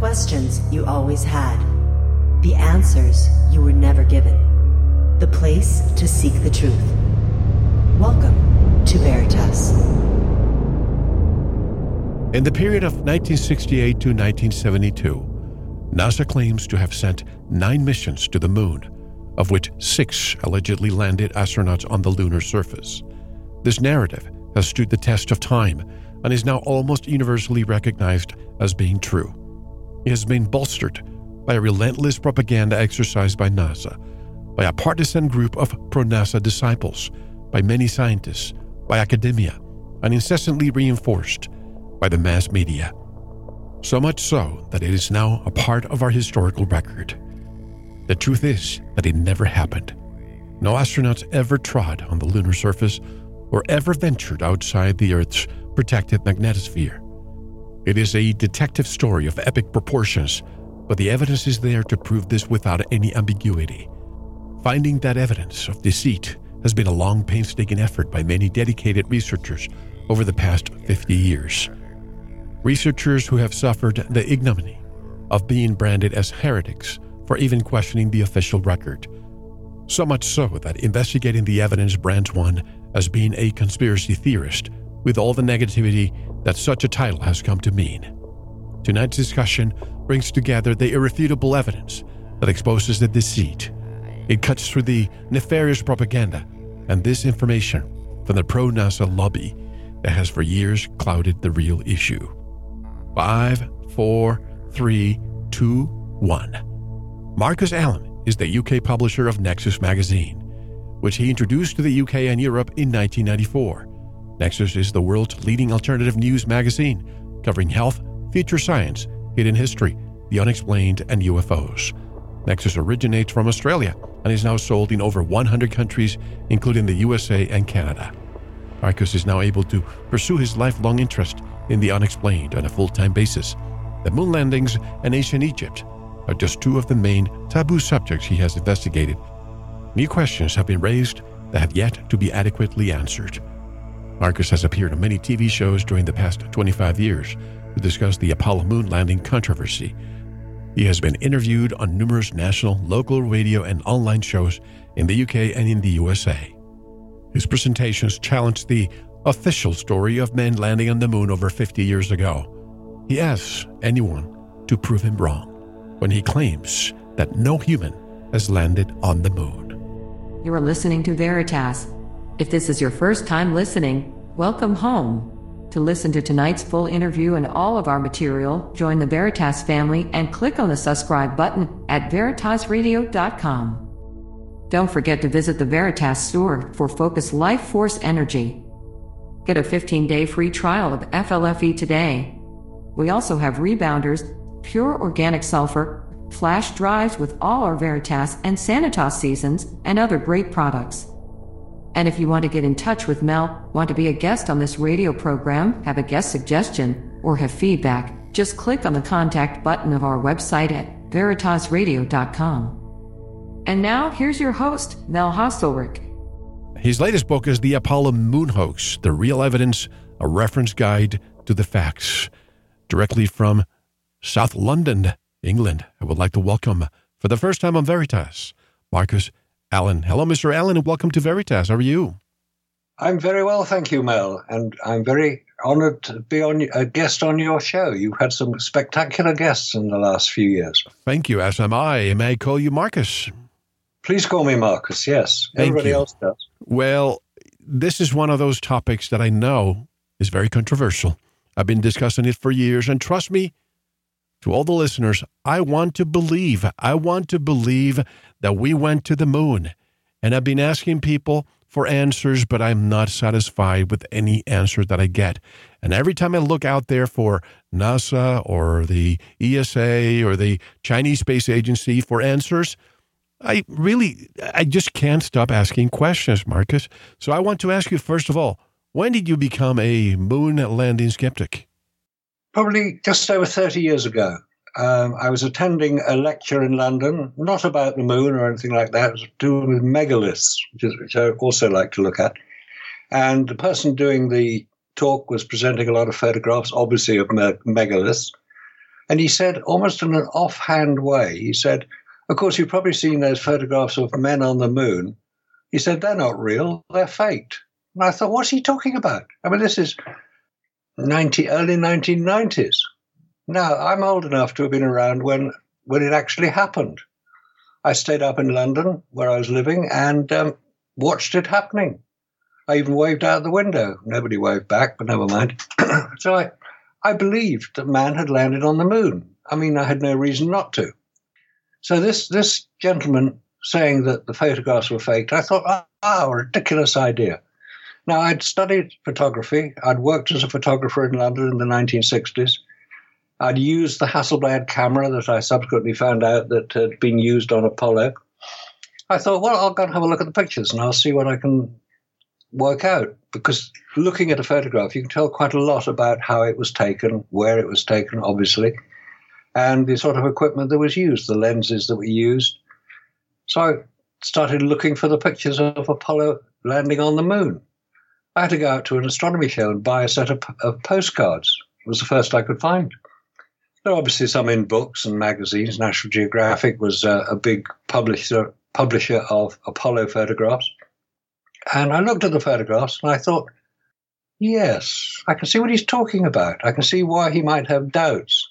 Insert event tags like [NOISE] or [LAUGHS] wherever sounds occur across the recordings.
questions you always had, the answers you were never given, the place to seek the truth. Welcome to Veritas. In the period of 1968 to 1972, NASA claims to have sent nine missions to the moon, of which six allegedly landed astronauts on the lunar surface. This narrative has stood the test of time and is now almost universally recognized as being true. It has been bolstered by a relentless propaganda exercised by NASA, by a partisan group of pro NASA disciples, by many scientists, by academia, and incessantly reinforced by the mass media. So much so that it is now a part of our historical record. The truth is that it never happened. No astronauts ever trod on the lunar surface or ever ventured outside the Earth's protected magnetosphere. It is a detective story of epic proportions, but the evidence is there to prove this without any ambiguity. Finding that evidence of deceit has been a long, painstaking effort by many dedicated researchers over the past 50 years. Researchers who have suffered the ignominy of being branded as heretics for even questioning the official record. So much so that investigating the evidence brands one as being a conspiracy theorist with all the negativity that such a title has come to mean. Tonight's discussion brings together the irrefutable evidence that exposes the deceit. It cuts through the nefarious propaganda and this information from the pro NASA lobby that has for years clouded the real issue. Five, four, three, two, one. Marcus Allen is the UK publisher of Nexus magazine, which he introduced to the UK and Europe in 1994. Nexus is the world's leading alternative news magazine, covering health, future science, hidden history, the unexplained, and UFOs. Nexus originates from Australia and is now sold in over 100 countries, including the USA and Canada. Marcus is now able to pursue his lifelong interest in the unexplained on a full time basis. The moon landings and ancient Egypt are just two of the main taboo subjects he has investigated. New questions have been raised that have yet to be adequately answered. Marcus has appeared on many TV shows during the past 25 years to discuss the Apollo moon landing controversy. He has been interviewed on numerous national, local radio, and online shows in the UK and in the USA. His presentations challenge the official story of men landing on the moon over 50 years ago. He asks anyone to prove him wrong when he claims that no human has landed on the moon. You are listening to Veritas. If this is your first time listening, welcome home. To listen to tonight's full interview and all of our material, join the Veritas family and click on the subscribe button at veritasradio.com. Don't forget to visit the Veritas store for Focus Life Force Energy. Get a 15 day free trial of FLFE today. We also have rebounders, pure organic sulfur, flash drives with all our Veritas and Sanitas seasons, and other great products. And if you want to get in touch with Mel, want to be a guest on this radio program, have a guest suggestion, or have feedback, just click on the contact button of our website at veritasradio.com. And now, here's your host, Mel Hostelrick. His latest book is The Apollo Moon Hoax The Real Evidence, a reference guide to the facts. Directly from South London, England, I would like to welcome, for the first time on Veritas, Marcus Allen. Hello, Mr. Allen, and welcome to Veritas. How are you? I'm very well, thank you, Mel, and I'm very honored to be on a guest on your show. You've had some spectacular guests in the last few years. Thank you, as am I. May I call you Marcus? Please call me Marcus, yes. Thank Everybody you. else does. Well, this is one of those topics that I know is very controversial. I've been discussing it for years, and trust me, to all the listeners, I want to believe, I want to believe that we went to the moon. And I've been asking people for answers, but I'm not satisfied with any answer that I get. And every time I look out there for NASA or the ESA or the Chinese Space Agency for answers, I really, I just can't stop asking questions, Marcus. So I want to ask you, first of all, when did you become a moon landing skeptic? Probably just over 30 years ago. Um, I was attending a lecture in London, not about the moon or anything like that, it was to do with megaliths, which, is, which I also like to look at. And the person doing the talk was presenting a lot of photographs, obviously of me- megaliths. And he said, almost in an offhand way, he said, Of course, you've probably seen those photographs of men on the moon. He said, They're not real, they're faked. And I thought, What's he talking about? I mean, this is 90, early 1990s. Now, I'm old enough to have been around when, when it actually happened. I stayed up in London where I was living and um, watched it happening. I even waved out the window. Nobody waved back, but never mind. [COUGHS] so I, I believed that man had landed on the moon. I mean, I had no reason not to. So this this gentleman saying that the photographs were faked, I thought, ah, oh, ridiculous idea. Now I'd studied photography. I'd worked as a photographer in London in the 1960s. I'd used the Hasselblad camera that I subsequently found out that had been used on Apollo. I thought, well, I'll go and have a look at the pictures and I'll see what I can work out because looking at a photograph, you can tell quite a lot about how it was taken, where it was taken, obviously, and the sort of equipment that was used, the lenses that were used. So I started looking for the pictures of Apollo landing on the moon. I had to go out to an astronomy show and buy a set of, of postcards. It was the first I could find. There are obviously some in books and magazines. National Geographic was uh, a big publisher publisher of Apollo photographs. And I looked at the photographs and I thought, yes, I can see what he's talking about. I can see why he might have doubts.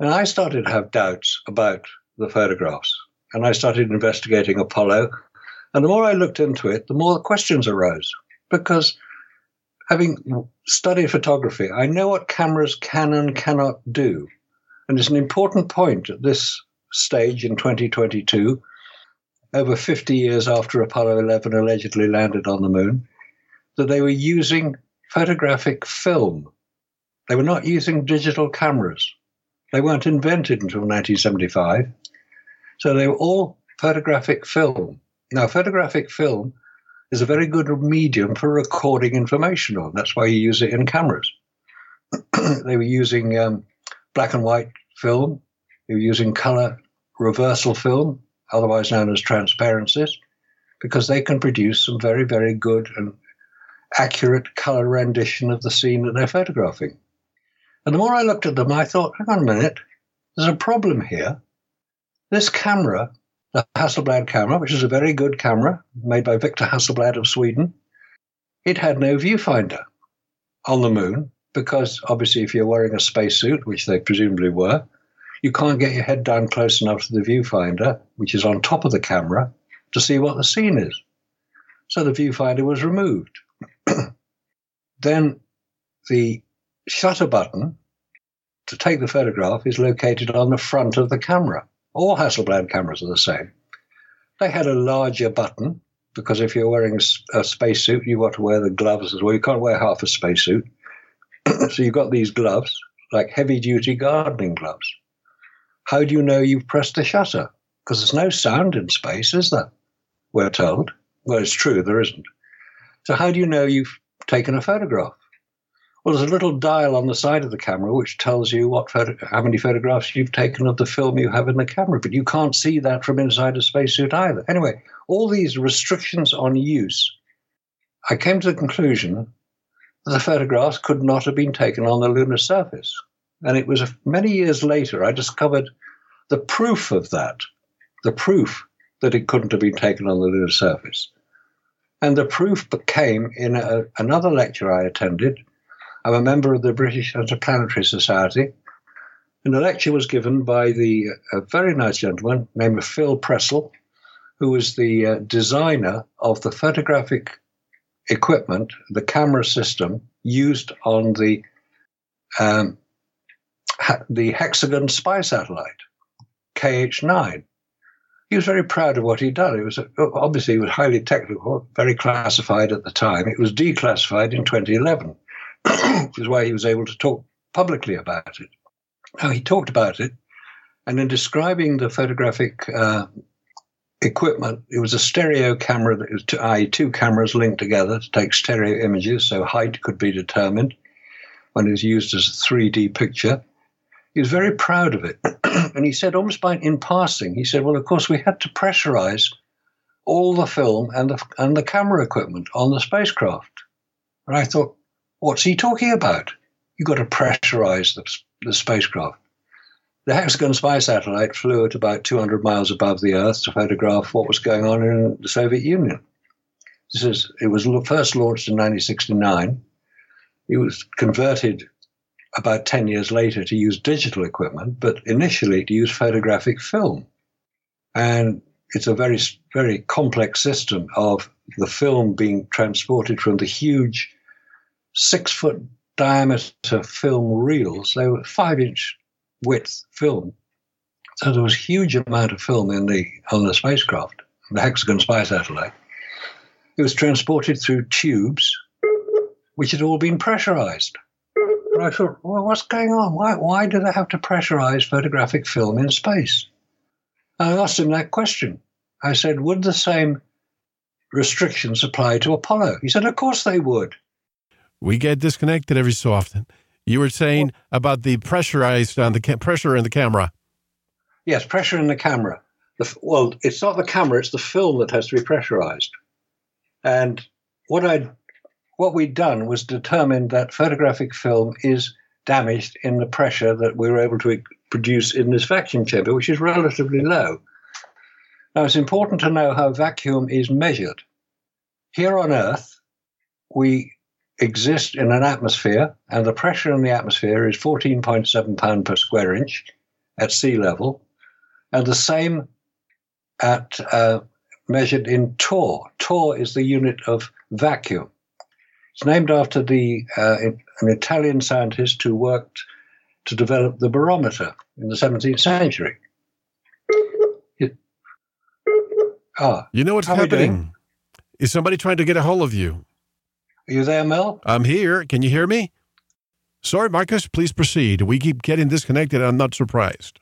And I started to have doubts about the photographs. And I started investigating Apollo. And the more I looked into it, the more questions arose. Because having studied photography, I know what cameras can and cannot do. And it's an important point at this stage in 2022 over 50 years after Apollo 11 allegedly landed on the moon, that they were using photographic film. They were not using digital cameras. They weren't invented until 1975. So they were all photographic film. Now, photographic film is a very good medium for recording information on. That's why you use it in cameras. [CLEARS THROAT] they were using um, black and white film, they were using color reversal film, otherwise known as transparencies, because they can produce some very, very good and accurate color rendition of the scene that they're photographing. And the more I looked at them, I thought, hang on a minute, there's a problem here. This camera, the Hasselblad camera, which is a very good camera made by Victor Hasselblad of Sweden, it had no viewfinder on the moon because obviously, if you're wearing a spacesuit, which they presumably were, you can't get your head down close enough to the viewfinder, which is on top of the camera, to see what the scene is. So the viewfinder was removed. [CLEARS THROAT] then the shutter button to take the photograph is located on the front of the camera. All Hasselblad cameras are the same. They had a larger button because if you're wearing a, spacesuit, you've got to wear the gloves as well. You can't wear half a spacesuit. [CLEARS THROAT] so you've got these gloves, like heavy duty gardening gloves. How do you know you've pressed the shutter? Because there's no sound in space, is there? We're told. Well, it's true, there isn't. So, how do you know you've taken a photograph? Well, there's a little dial on the side of the camera which tells you what photo- how many photographs you've taken of the film you have in the camera, but you can't see that from inside a spacesuit either. Anyway, all these restrictions on use, I came to the conclusion that the photographs could not have been taken on the lunar surface. And it was many years later I discovered the proof of that, the proof that it couldn't have been taken on the lunar surface. And the proof came in a, another lecture I attended. I'm a member of the British Interplanetary Society. And the lecture was given by the a very nice gentleman named Phil Pressel, who was the uh, designer of the photographic equipment, the camera system used on the um, the Hexagon spy satellite, KH9. He was very proud of what he'd done. It was obviously it was highly technical, very classified at the time. It was declassified in 2011, [COUGHS] which is why he was able to talk publicly about it. Now he talked about it, and in describing the photographic uh, equipment, it was a stereo camera that was, i.e., two cameras linked together to take stereo images, so height could be determined when it was used as a 3D picture. He was very proud of it. [COUGHS] and he said, almost by in passing, he said, Well, of course, we had to pressurize all the film and the, and the camera equipment on the spacecraft. And I thought, What's he talking about? You've got to pressurize the, the spacecraft. the Hexagon Spy satellite flew at about 200 miles above the Earth to photograph what was going on in the Soviet Union. This is, it was first launched in 1969. It was converted about 10 years later to use digital equipment, but initially to use photographic film. And it's a very, very complex system of the film being transported from the huge six foot diameter film reels. They were five inch width film. So there was a huge amount of film in the on the spacecraft, the Hexagon spy satellite. It was transported through tubes, which had all been pressurized. And I thought, well, what's going on? Why, why do they have to pressurize photographic film in space? And I asked him that question. I said, would the same restrictions apply to Apollo? He said, of course they would. We get disconnected every so often. You were saying about the pressurized on the ca- pressure in the camera. Yes, pressure in the camera. The, well, it's not the camera; it's the film that has to be pressurized. And what I, what we'd done was determined that photographic film is damaged in the pressure that we were able to produce in this vacuum chamber, which is relatively low. Now, it's important to know how vacuum is measured. Here on Earth, we exist in an atmosphere, and the pressure in the atmosphere is 14.7 pound per square inch at sea level, and the same at uh, measured in torr. Torr is the unit of vacuum. It's named after the uh, an Italian scientist who worked to develop the barometer in the 17th century. It, ah, you know what's happening? Is somebody trying to get a hold of you? Are you there, Mel? I'm here. Can you hear me? Sorry, Marcus, please proceed. We keep getting disconnected. I'm not surprised.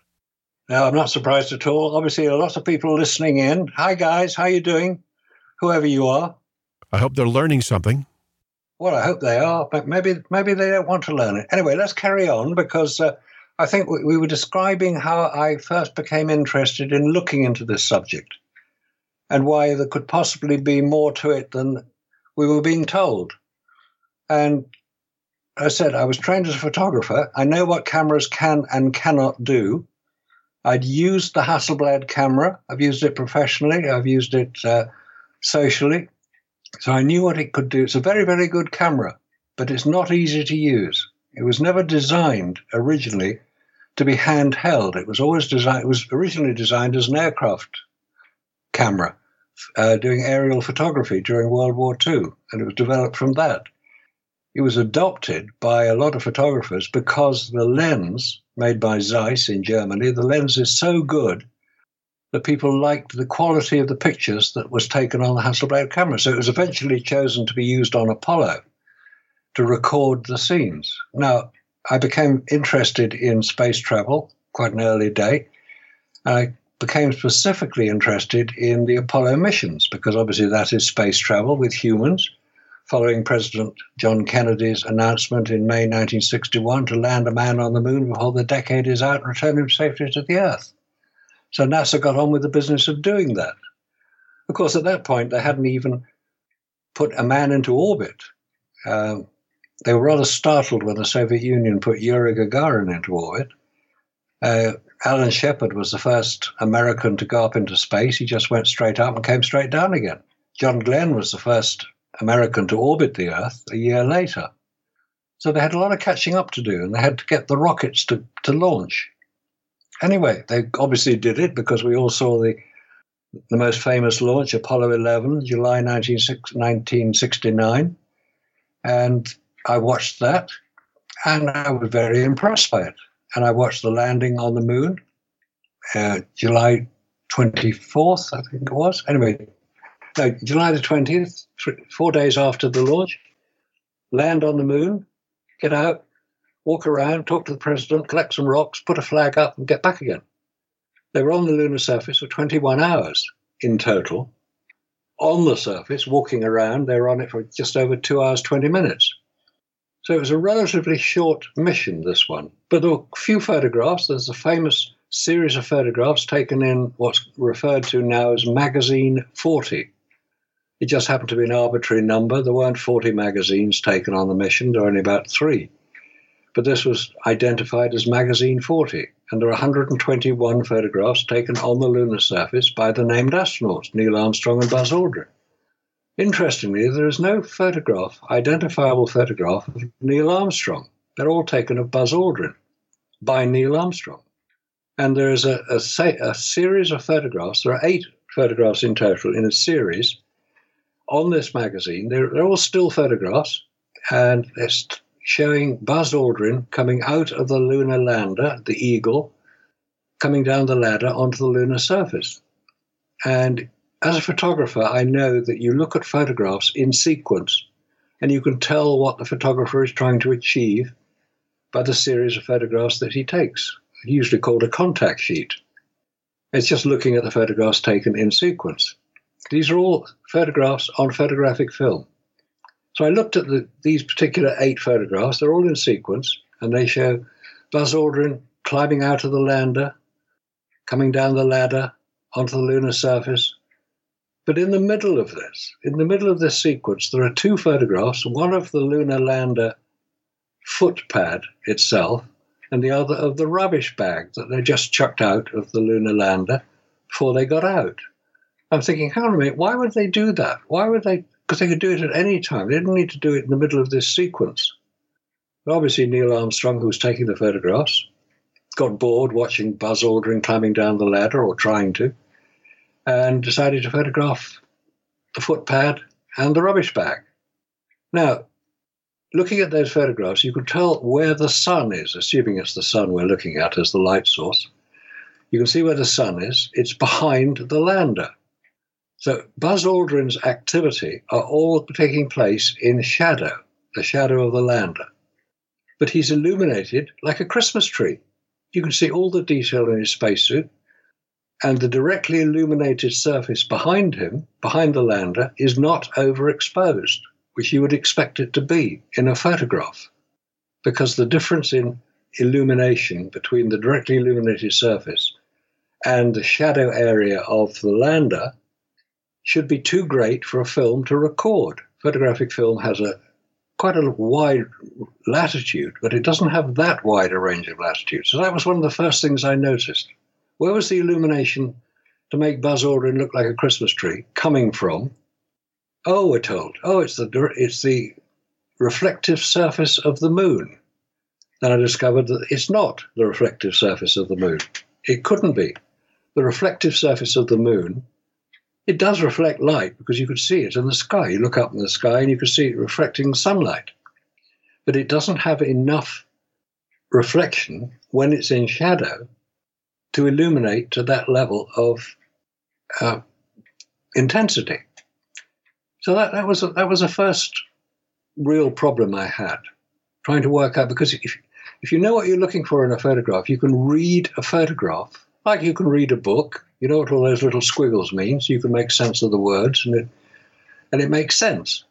No, I'm not surprised at all. Obviously, a lot of people listening in. Hi, guys. How are you doing? Whoever you are. I hope they're learning something. Well, I hope they are, but maybe maybe they don't want to learn it. Anyway, let's carry on because uh, I think we, we were describing how I first became interested in looking into this subject and why there could possibly be more to it than we were being told. And I said, I was trained as a photographer. I know what cameras can and cannot do. I'd used the Hasselblad camera. I've used it professionally. I've used it uh, socially. So I knew what it could do. It's a very, very good camera, but it's not easy to use. It was never designed originally to be handheld. It was always designed, it was originally designed as an aircraft camera uh, doing aerial photography during World War II, and it was developed from that. It was adopted by a lot of photographers because the lens made by Zeiss in Germany, the lens is so good that people liked the quality of the pictures that was taken on the Hasselblad camera. So it was eventually chosen to be used on Apollo to record the scenes. Now, I became interested in space travel quite an early day. I became specifically interested in the Apollo missions because obviously that is space travel with humans, following President John Kennedy's announcement in May 1961 to land a man on the moon before the decade is out and return him safely to the Earth. So NASA got on with the business of doing that. Of course, at that point, they hadn't even put a man into orbit. Uh, they were rather startled when the Soviet Union put Yuri Gagarin into orbit. Uh, Alan Shepard was the first American to go up into space. He just went straight up and came straight down again. John Glenn was the first American to orbit the Earth a year later. So they had a lot of catching up to do, and they had to get the rockets to, to launch. Anyway, they obviously did it because we all saw the the most famous launch, Apollo 11, July 1969. And I watched that, and I was very impressed by it and I watched the landing on the moon, uh, July 24th, I think it was. Anyway, no, July the 20th, three, four days after the launch, land on the moon, get out, walk around, talk to the president, collect some rocks, put a flag up, and get back again. They were on the lunar surface for 21 hours in total. On the surface, walking around, they were on it for just over two hours, 20 minutes. So it was a relatively short mission, this one. But there were a few photographs. There's a famous series of photographs taken in what's referred to now as Magazine 40. It just happened to be an arbitrary number. There weren't 40 magazines taken on the mission, there were only about three. But this was identified as Magazine 40. and there are 121 photographs taken on the lunar surface by the named astronauts, Neil Armstrong and Buzz Aldrin. Interestingly, there is no photograph, identifiable photograph of Neil Armstrong. They're all taken of Buzz Aldrin by Neil Armstrong. And there is a, a, a series of photographs, there are eight photographs in total in a series on this magazine. They're, they're all still photographs, and it's showing Buzz Aldrin coming out of the lunar lander, the Eagle, coming down the ladder onto the lunar surface. And as a photographer, I know that you look at photographs in sequence and you can tell what the photographer is trying to achieve by the series of photographs that he takes, usually called a contact sheet. It's just looking at the photographs taken in sequence. These are all photographs on photographic film. So I looked at the, these particular eight photographs. They're all in sequence, and they show Buzz Aldrin climbing out of the lander, coming down the ladder onto the lunar surface, but in the middle of this, in the middle of this sequence, there are two photographs one of the lunar lander footpad itself, and the other of the rubbish bag that they just chucked out of the lunar lander before they got out. I'm thinking, hang on a minute, why would they do that? Why would they? Because they could do it at any time. They didn't need to do it in the middle of this sequence. But obviously, Neil Armstrong, who was taking the photographs, got bored watching Buzz Aldrin climbing down the ladder or trying to and decided to photograph the footpad and the rubbish bag. Now, looking at those photographs, you can tell where the sun is, assuming it's the sun we're looking at as the light source. You can see where the sun is. It's behind the lander. So Buzz Aldrin's activity are all taking place in shadow, the shadow of the lander. But he's illuminated like a Christmas tree. You can see all the detail in his spacesuit and the directly illuminated surface behind him, behind the lander, is not overexposed, which you would expect it to be in a photograph. Because the difference in illumination between the directly illuminated surface and the shadow area of the lander should be too great for a film to record. Photographic film has a quite a wide latitude, but it doesn't have that wide a range of latitude. So that was one of the first things I noticed. Where was the illumination to make Buzz Aldrin look like a Christmas tree coming from? Oh, we're told. Oh, it's the it's the reflective surface of the moon. Then I discovered that it's not the reflective surface of the moon. It couldn't be. The reflective surface of the moon, it does reflect light because you could see it in the sky. You look up in the sky and you can see it reflecting sunlight. But it doesn't have enough reflection when it's in shadow to illuminate to that level of uh, intensity. So that, that was a, that was a first real problem I had, trying to work out because if if you know what you're looking for in a photograph, you can read a photograph like you can read a book. You know what all those little squiggles mean, so you can make sense of the words, and it and it makes sense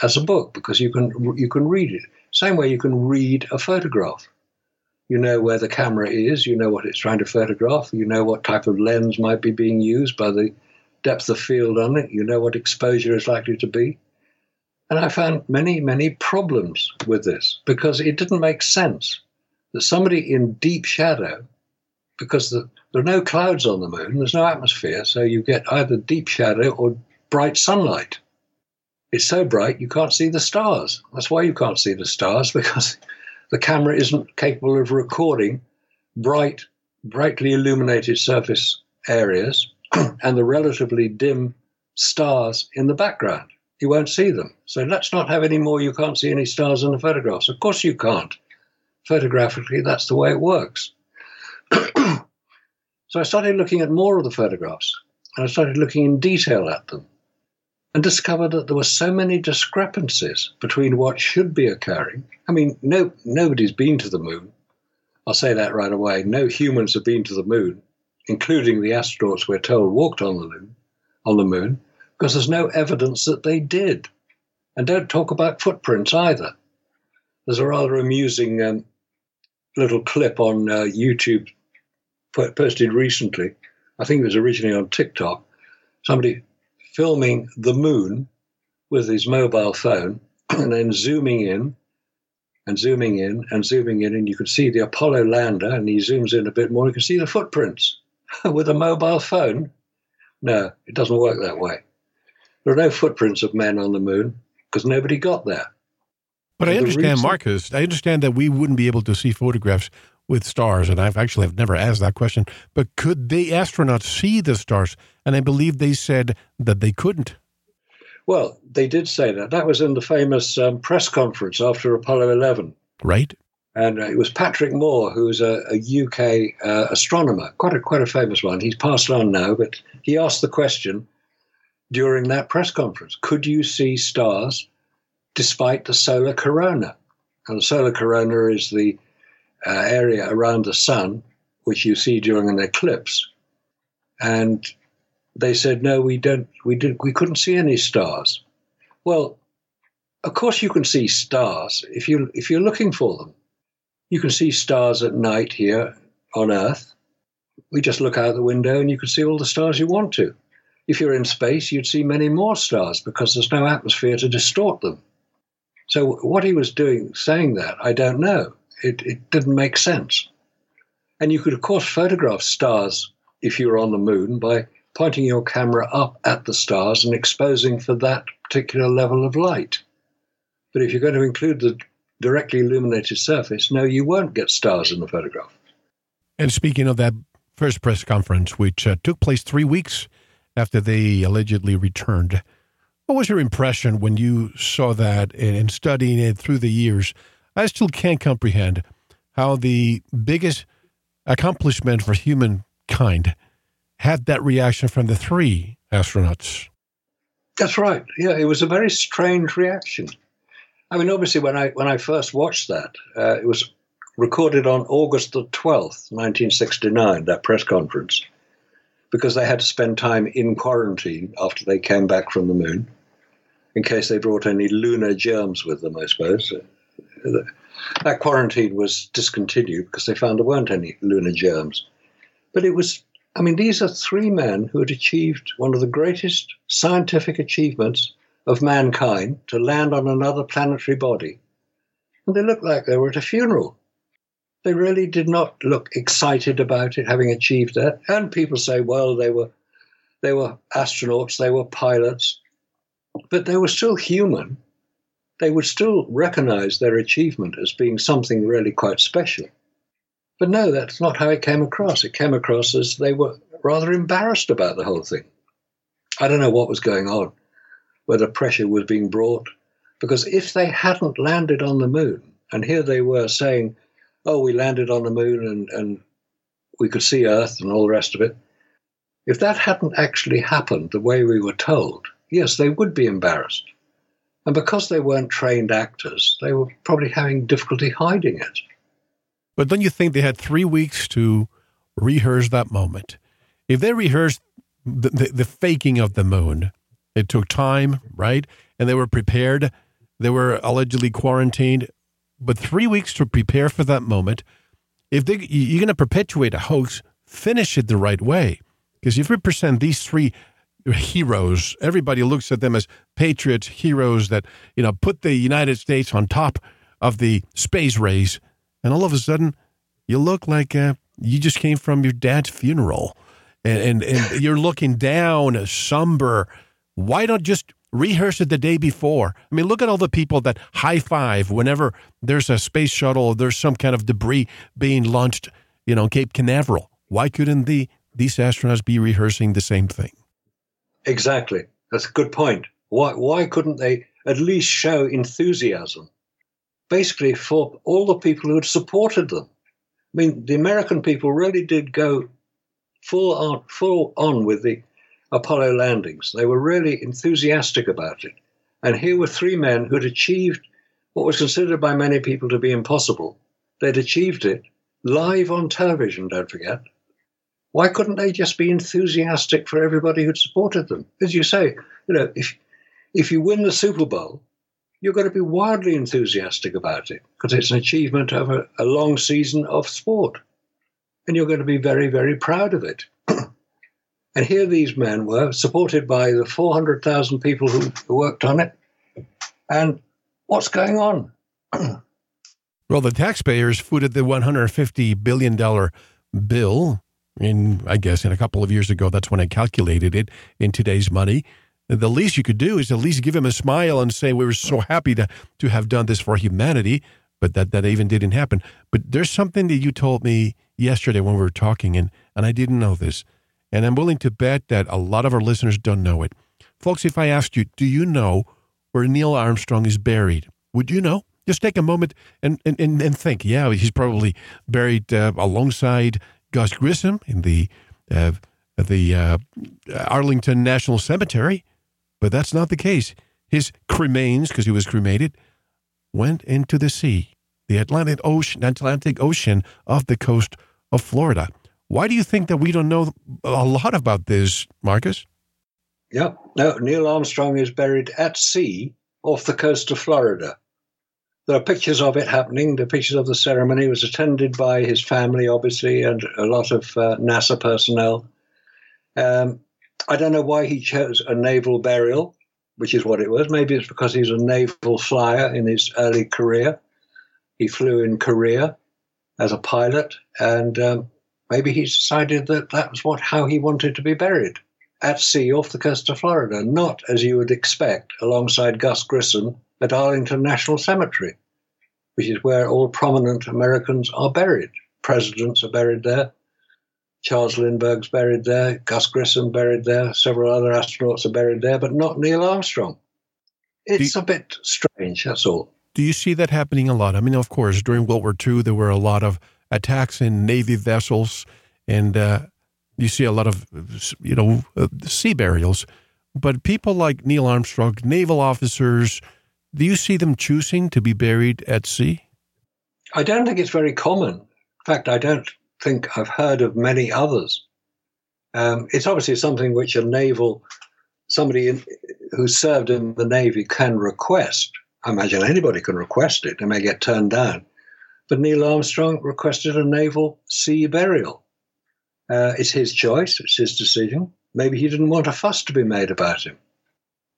as a book because you can you can read it. Same way you can read a photograph. You know where the camera is, you know what it's trying to photograph, you know what type of lens might be being used by the depth of field on it, you know what exposure is likely to be. And I found many, many problems with this because it didn't make sense that somebody in deep shadow, because the, there are no clouds on the moon, there's no atmosphere, so you get either deep shadow or bright sunlight. It's so bright you can't see the stars. That's why you can't see the stars [LAUGHS] because the camera isn't capable of recording bright, brightly illuminated surface areas [CLEARS THROAT] and the relatively dim stars in the background. You won't see them. So let's not have any more. You can't see any stars in the photographs. Of course, you can't. Photographically, that's the way it works. [CLEARS THROAT] so I started looking at more of the photographs and I started looking in detail at them and discovered that there were so many discrepancies between what should be occurring. I mean, no, nobody's been to the moon. I'll say that right away. No humans have been to the moon, including the astronauts we're told walked on the moon, on the moon, because there's no evidence that they did. And don't talk about footprints either. There's a rather amusing um, little clip on uh, YouTube posted recently. I think it was originally on TikTok. Somebody filming the moon with his mobile phone [CLEARS THROAT] and then zooming in and zooming in and zooming in, and you can see the Apollo lander, and he zooms in a bit more, you can see the footprints. [LAUGHS] With a mobile phone, no, it doesn't work that way. There are no footprints of men on the moon because nobody got there. But I understand, reason, Marcus. I understand that we wouldn't be able to see photographs with stars, and I've actually have never asked that question. But could the astronauts see the stars? And I believe they said that they couldn't. Well, they did say that. That was in the famous um, press conference after Apollo 11. Right. And uh, it was Patrick Moore, who was a, a UK uh, astronomer, quite a quite a famous one. He's passed on now, but he asked the question during that press conference: Could you see stars despite the solar corona? And the solar corona is the uh, area around the sun which you see during an eclipse. And they said, no, we don't, we did, we couldn't see any stars. Well, of course you can see stars if you if you're looking for them. You can see stars at night here on Earth. We just look out the window and you can see all the stars you want to. If you're in space, you'd see many more stars because there's no atmosphere to distort them. So what he was doing, saying that, I don't know. It, it didn't make sense. And you could, of course, photograph stars if you were on the moon by pointing your camera up at the stars and exposing for that particular level of light. But if you're going to include the directly illuminated surface, no, you won't get stars in the photograph. And speaking of that first press conference, which uh, took place three weeks after they allegedly returned, what was your impression when you saw that and, and studying it through the years? I still can't comprehend how the biggest accomplishment for humankind had that reaction from the three astronauts. That's right. Yeah, it was a very strange reaction. I mean, obviously, when I when I first watched that, uh, it was recorded on August the twelfth, nineteen sixty nine. That press conference, because they had to spend time in quarantine after they came back from the moon, in case they brought any lunar germs with them. I suppose that quarantine was discontinued because they found there weren't any lunar germs. But it was I mean, these are three men who had achieved one of the greatest scientific achievements of mankind to land on another planetary body. And they looked like they were at a funeral. They really did not look excited about it, having achieved that. And people say, well, they were they were astronauts, they were pilots, but they were still human. They would still recognize their achievement as being something really quite special. But no, that's not how it came across. It came across as they were rather embarrassed about the whole thing. I don't know what was going on, whether pressure was being brought, because if they hadn't landed on the moon, and here they were saying, oh, we landed on the moon and, and we could see Earth and all the rest of it, if that hadn't actually happened the way we were told, yes, they would be embarrassed. And because they weren't trained actors, they were probably having difficulty hiding it. But then you think they had three weeks to rehearse that moment. If they rehearsed the, the, the faking of the moon, it took time, right? And they were prepared. They were allegedly quarantined. But three weeks to prepare for that moment. If they, you're going to perpetuate a hoax, finish it the right way. Because if you present these three heroes, everybody looks at them as patriots, heroes that you know put the United States on top of the space race and all of a sudden you look like uh, you just came from your dad's funeral. And, and, and [LAUGHS] you're looking down somber. Why not just rehearse it the day before? I mean look at all the people that high five whenever there's a space shuttle or there's some kind of debris being launched you know cape canaveral. Why couldn't the these astronauts be rehearsing the same thing? Exactly. That's a good point why why couldn't they at least show enthusiasm basically for all the people who had supported them. I mean, the American people really did go full on, full on with the Apollo landings. They were really enthusiastic about it. And here were three men who had achieved what was considered by many people to be impossible. They'd achieved it live on television, don't forget. Why couldn't they just be enthusiastic for everybody who'd supported them? As you say, you know, if if you win the Super Bowl, you're going to be wildly enthusiastic about it because it's an achievement of a, a long season of sport. And you're going to be very, very proud of it. [CLEARS THROAT] and here these men were, supported by the 400,000 people who, who worked on it. And what's going on? [CLEARS THROAT] Well, the taxpayers footed the $150 billion bill in, I guess, in a couple of years ago. That's when I calculated it in today's money. The least you could do is at least give him a smile and say, We were so happy to, to have done this for humanity. But that, that even didn't happen. But there's something that you told me yesterday when we were talking, and, and I didn't know this. And I'm willing to bet that a lot of our listeners don't know it. Folks, if I asked you, do you know where Neil Armstrong is buried? Would you know? Just take a moment and, and, and think. Yeah, he's probably buried uh, alongside Gus Grissom in the uh, the uh, Arlington National Cemetery, but that's not the case. His cremains, because he was cremated, went into the sea, the Atlantic Ocean, Atlantic Ocean off the coast of Florida. Why do you think that we don't know a lot about this, Marcus? Yeah, no, Neil Armstrong is buried at sea off the coast of Florida. There are pictures of it happening. The pictures of the ceremony was attended by his family, obviously, and a lot of uh, NASA personnel. Um, I don't know why he chose a naval burial, which is what it was. Maybe it's because he's a naval flyer in his early career. He flew in Korea as a pilot, and um, maybe he decided that that was what how he wanted to be buried at sea off the coast of Florida, not as you would expect alongside Gus Grissom at Arlington National Cemetery, which is where all prominent Americans are buried. Presidents are buried there. Charles Lindbergh's buried there. Gus Grissom buried there. Several other astronauts are buried there, but not Neil Armstrong. It's you, a bit strange, that's all. Do you see that happening a lot? I mean, of course, during World War II, there were a lot of attacks in Navy vessels, and uh, you see a lot of, you know, uh, sea burials. But people like Neil Armstrong, naval officers, do you see them choosing to be buried at sea? I don't think it's very common. In fact, I don't think I've heard of many others. Um, it's obviously something which a naval, somebody in, who served in the Navy can request. I imagine anybody can request it. They may get turned down. But Neil Armstrong requested a naval sea burial. Uh, it's his choice, it's his decision. Maybe he didn't want a fuss to be made about him.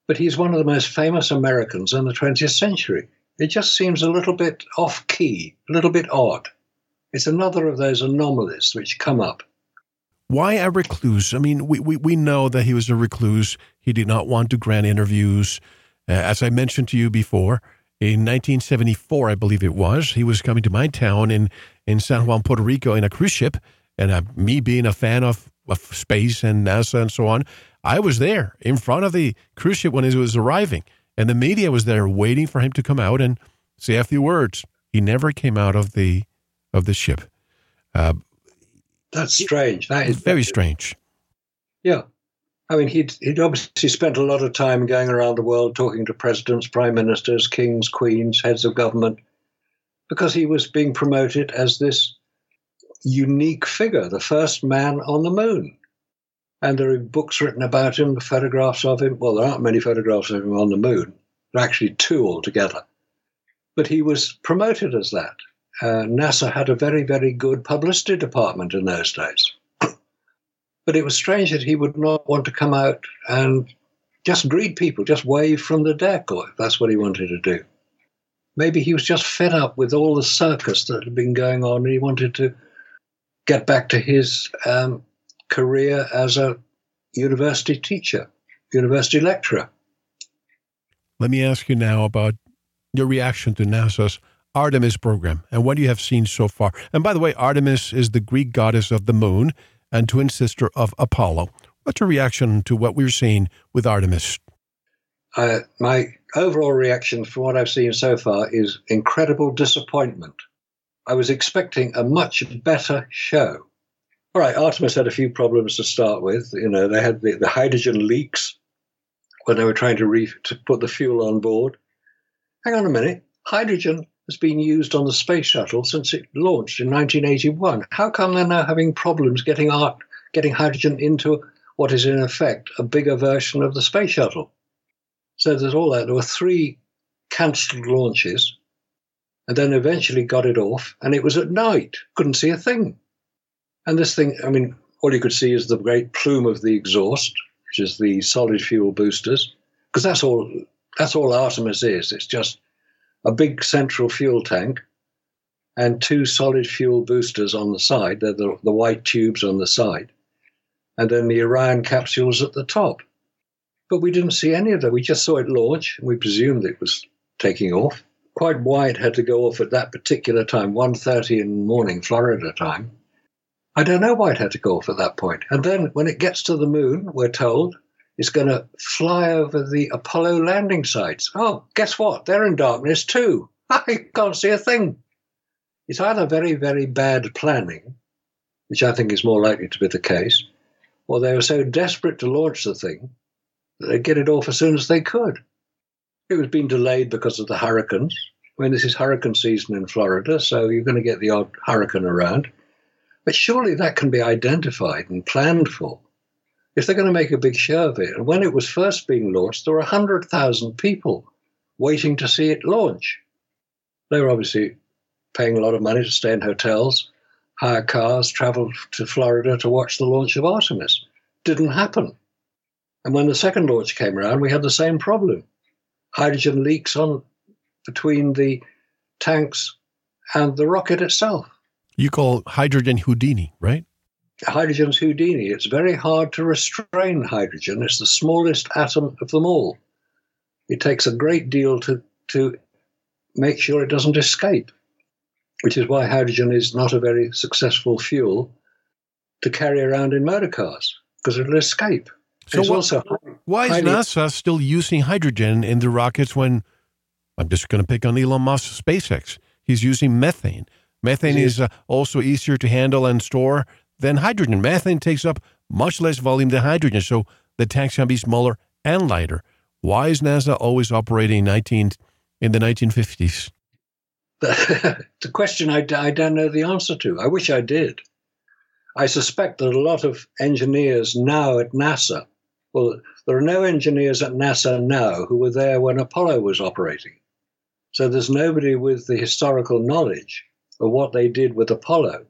But he's one of the most famous Americans in the 20th century. It just seems a little bit off key, a little bit odd. It's another of those anomalies which come up. Why a recluse? I mean, we, we, we know that he was a recluse. He did not want to grant interviews. Uh, as I mentioned to you before, in 1974, I believe it was, he was coming to my town in, in San Juan, Puerto Rico, in a cruise ship. And uh, me being a fan of, of space and NASA and so on, I was there in front of the cruise ship when it was arriving. And the media was there waiting for him to come out and say a few words. He never came out of the of the ship. Uh, That's strange. That is very strange. Yeah. I mean, he'd, he'd obviously spent a lot of time going around the world talking to presidents, prime ministers, kings, queens, heads of government, because he was being promoted as this unique figure, the first man on the moon. And there are books written about him, photographs of him. Well, there aren't many photographs of him on the moon. There are actually two altogether. But he was promoted as that uh, NASA had a very, very good publicity department in those days. [COUGHS] but it was strange that he would not want to come out and just greet people, just wave from the deck, or if that's what he wanted to do. Maybe he was just fed up with all the circus that had been going on and he wanted to get back to his um, career as a university teacher, university lecturer. Let me ask you now about your reaction to NASA's Artemis program and what you have seen so far. And by the way, Artemis is the Greek goddess of the moon and twin sister of Apollo. What's your reaction to what we're seeing with Artemis? Uh, my overall reaction from what I've seen so far is incredible disappointment. I was expecting a much better show. All right, Artemis had a few problems to start with. You know, they had the, the hydrogen leaks when they were trying to, re- to put the fuel on board. Hang on a minute. Hydrogen has been used on the space shuttle since it launched in 1981. How come they're now having problems getting art, getting hydrogen into what is in effect a bigger version of the space shuttle? So there's all that. There were three cancelled launches, and then eventually got it off, and it was at night. Couldn't see a thing. And this thing, I mean, all you could see is the great plume of the exhaust, which is the solid fuel boosters, because that's all. That's all Artemis is. It's just a big central fuel tank and two solid fuel boosters on the side. They're the, the white tubes on the side. And then the Orion capsules at the top. But we didn't see any of that. We just saw it launch. And we presumed it was taking off. Quite why it had to go off at that particular time, 1.30 in the morning, Florida time. I don't know why it had to go off at that point. And then when it gets to the moon, we're told, it's going to fly over the Apollo landing sites. Oh, guess what? They're in darkness too. [LAUGHS] I can't see a thing. It's either very, very bad planning, which I think is more likely to be the case, or they were so desperate to launch the thing that they'd get it off as soon as they could. It was being delayed because of the hurricanes. I mean, this is hurricane season in Florida, so you're going to get the odd hurricane around. But surely that can be identified and planned for if they're going to make a big show of it. And when it was first being launched, there were 100,000 people waiting to see it launch. They were obviously paying a lot of money to stay in hotels, hire cars, travel to Florida to watch the launch of Artemis. Didn't happen. And when the second launch came around, we had the same problem. Hydrogen leaks on between the tanks and the rocket itself. You call hydrogen Houdini, right? Hydrogen's Houdini. It's very hard to restrain hydrogen. It's the smallest atom of them all. It takes a great deal to, to make sure it doesn't escape, which is why hydrogen is not a very successful fuel to carry around in motor cars because it'll escape. So it's what- also Why is NASA still using hydrogen in the rockets when I'm just going to pick on Elon Musk's SpaceX? He's using methane. Methane is uh, also easier to handle and store than hydrogen. Methane takes up much less volume than hydrogen, so the tanks can be smaller and lighter. Why is NASA always operating 19 in the 1950s? [LAUGHS] the question I, I don't know the answer to. I wish I did. I suspect that a lot of engineers now at NASA, well, there are no engineers at NASA now who were there when Apollo was operating. So there's nobody with the historical knowledge of what they did with Apollo.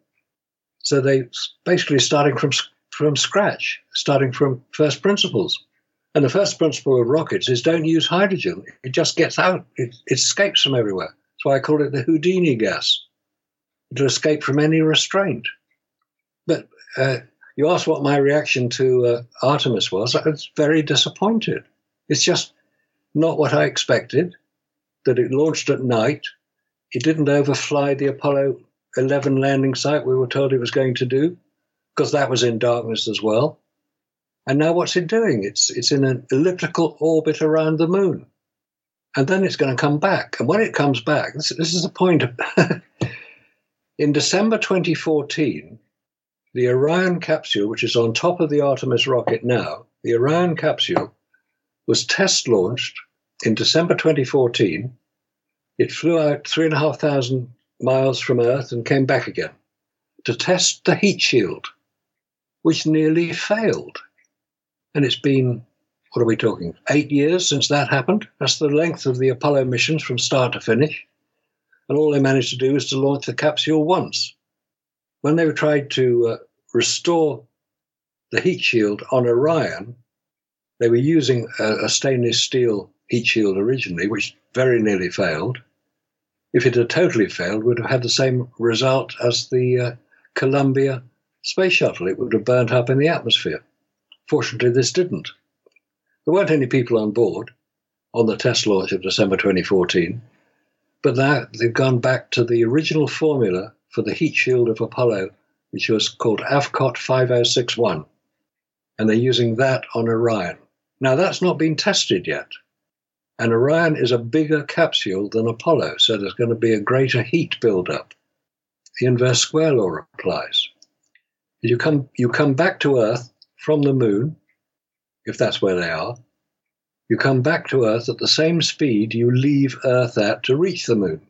So they basically starting from from scratch, starting from first principles. And the first principle of rockets is don't use hydrogen. It just gets out. It, it escapes from everywhere. That's why I call it the Houdini gas. To escape from any restraint. But uh, you asked what my reaction to uh, Artemis was. I was very disappointed. It's just not what I expected. That it launched at night. It didn't overfly the Apollo 11 landing site we were told it was going to do, because that was in darkness as well. And now what's it doing? It's, it's in an elliptical orbit around the moon. And then it's going to come back. And when it comes back, this, this is the point. [LAUGHS] In December 2014, the Orion capsule, which is on top of the Artemis rocket now, the Orion capsule was test launched in December 2014. It flew out 3,500 miles from Earth and came back again to test the heat shield, which nearly failed. And it's been, what are we talking, eight years since that happened? That's the length of the Apollo missions from start to finish. And all they managed to do was to launch the capsule once. When they tried to uh, restore the heat shield on Orion, they were using a, a stainless steel heat shield originally, which very nearly failed. If it had totally failed, would have had the same result as the uh, Columbia space shuttle. It would have burnt up in the atmosphere. Fortunately, this didn't. There weren't any people on board on the test launch of December 2014, but now they've gone back to the original formula for the heat shield of Apollo, which was called Avcoat 5061, and they're using that on Orion. Now, that's not been tested yet. And Orion is a bigger capsule than Apollo, so there's going to be a greater heat buildup. The inverse square law applies. You come, you come back to Earth from the moon, if that's where they are. You come back to Earth at the same speed you leave Earth at to reach the moon.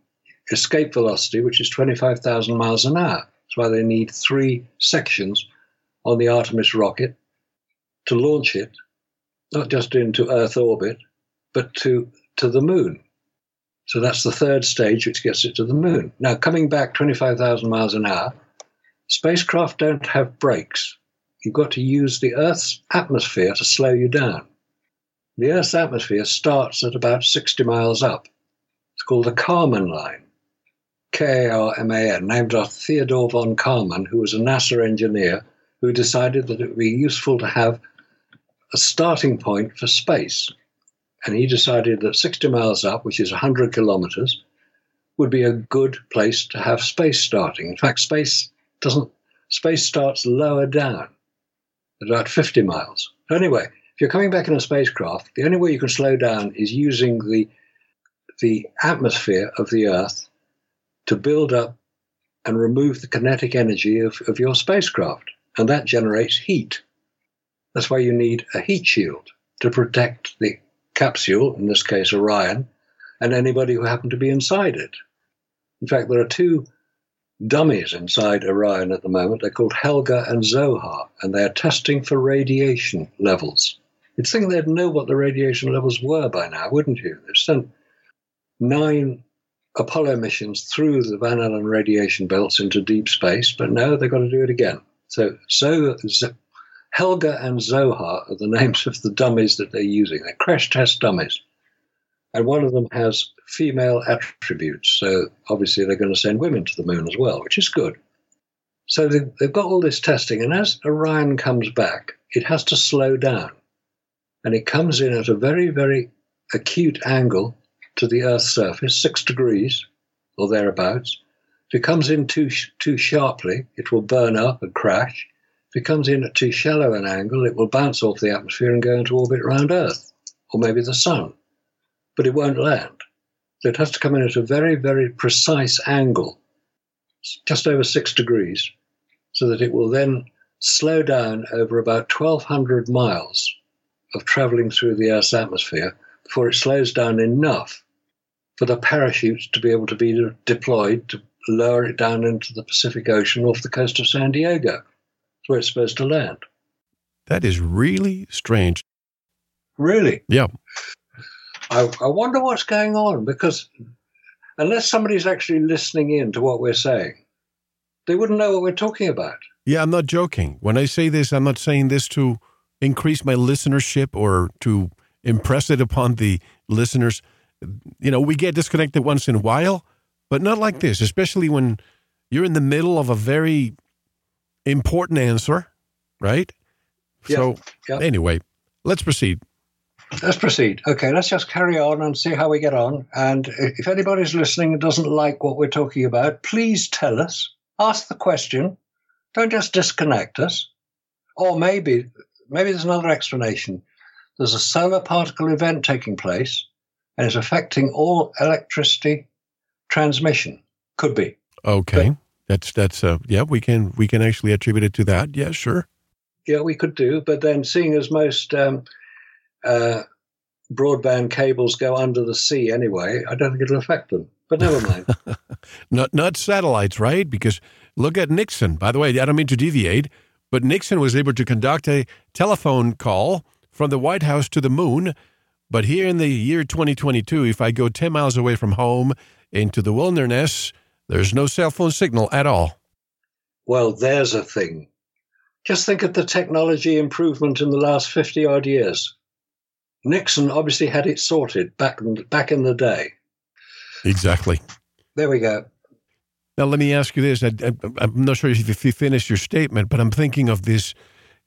Escape velocity, which is 25,000 miles an hour. That's why they need three sections on the Artemis rocket to launch it, not just into Earth orbit, but to, to the moon. So that's the third stage which gets it to the moon. Now, coming back 25,000 miles an hour, spacecraft don't have brakes. You've got to use the Earth's atmosphere to slow you down. The Earth's atmosphere starts at about 60 miles up. It's called the Kármán line. K A R M A N, named after Theodore von Karman, who was a NASA engineer who decided that it would be useful to have a starting point for space. And he decided that 60 miles up, which is 100 kilometers, would be a good place to have space starting. In fact, space doesn't space starts lower down at about 50 miles. Anyway, if you're coming back in a spacecraft, the only way you can slow down is using the the atmosphere of the Earth to build up and remove the kinetic energy of, of your spacecraft. And that generates heat. That's why you need a heat shield to protect the capsule, in this case Orion, and anybody who happened to be inside it. In fact, there are two dummies inside Orion at the moment. They're called Helga and Zohar, and they're testing for radiation levels. You'd think they'd know what the radiation levels were by now, wouldn't you? They've sent nine Apollo missions through the Van Allen radiation belts into deep space, but no, they've got to do it again. So, so Helga and Zohar are the [LAUGHS] names of the dummies that they're using. They're crash test dummies. And one of them has female attributes. So obviously they're going to send women to the moon as well, which is good. So they've got all this testing. And as Orion comes back, it has to slow down. And it comes in at a very, very acute angle to the Earth's surface, six degrees or thereabouts. If it comes in too, too sharply, it will burn up and crash. It comes in at too shallow an angle, it will bounce off the atmosphere and go into orbit around Earth, or maybe the Sun. But it won't land. So it has to come in at a very, very precise angle, just over six degrees, so that it will then slow down over about 1,200 miles of traveling through the Earth's atmosphere before it slows down enough for the parachutes to be able to be deployed to lower it down into the Pacific Ocean off the coast of San Diego. That's where it's supposed to land. That is really strange. Really? Yeah. I, I wonder what's going on because unless somebody's actually listening in to what we're saying, they wouldn't know what we're talking about. Yeah, I'm not joking. When I say this, I'm not saying this to increase my listenership or to impress it upon the listeners you know, we get disconnected once in a while, but not like this, especially when you're in the middle of a very important answer, right? Yeah, so, yeah. anyway, let's proceed. Let's proceed. Okay, let's just carry on and see how we get on. And if anybody's listening and doesn't like what we're talking about, please tell us. Ask the question. Don't just disconnect us. Or maybe, maybe there's another explanation. There's a solar particle event taking place and it's affecting all electricity transmission. Could be. Okay. But, that's that's uh yeah, we can we can actually attribute it to that. Yeah, sure. Yeah, we could do, but then seeing as most um, uh, broadband cables go under the sea anyway, I don't think it'll affect them. But never mind. [LAUGHS] not not satellites, right? Because look at Nixon. By the way, I don't mean to deviate, but Nixon was able to conduct a telephone call from the White House to the moon but here in the year 2022, if I go 10 miles away from home into the wilderness, there's no cell phone signal at all. Well, there's a thing. Just think of the technology improvement in the last 50 odd years. Nixon obviously had it sorted back in, back in the day. Exactly. There we go. Now, let me ask you this. I, am not sure if you finished your statement, but I'm thinking of this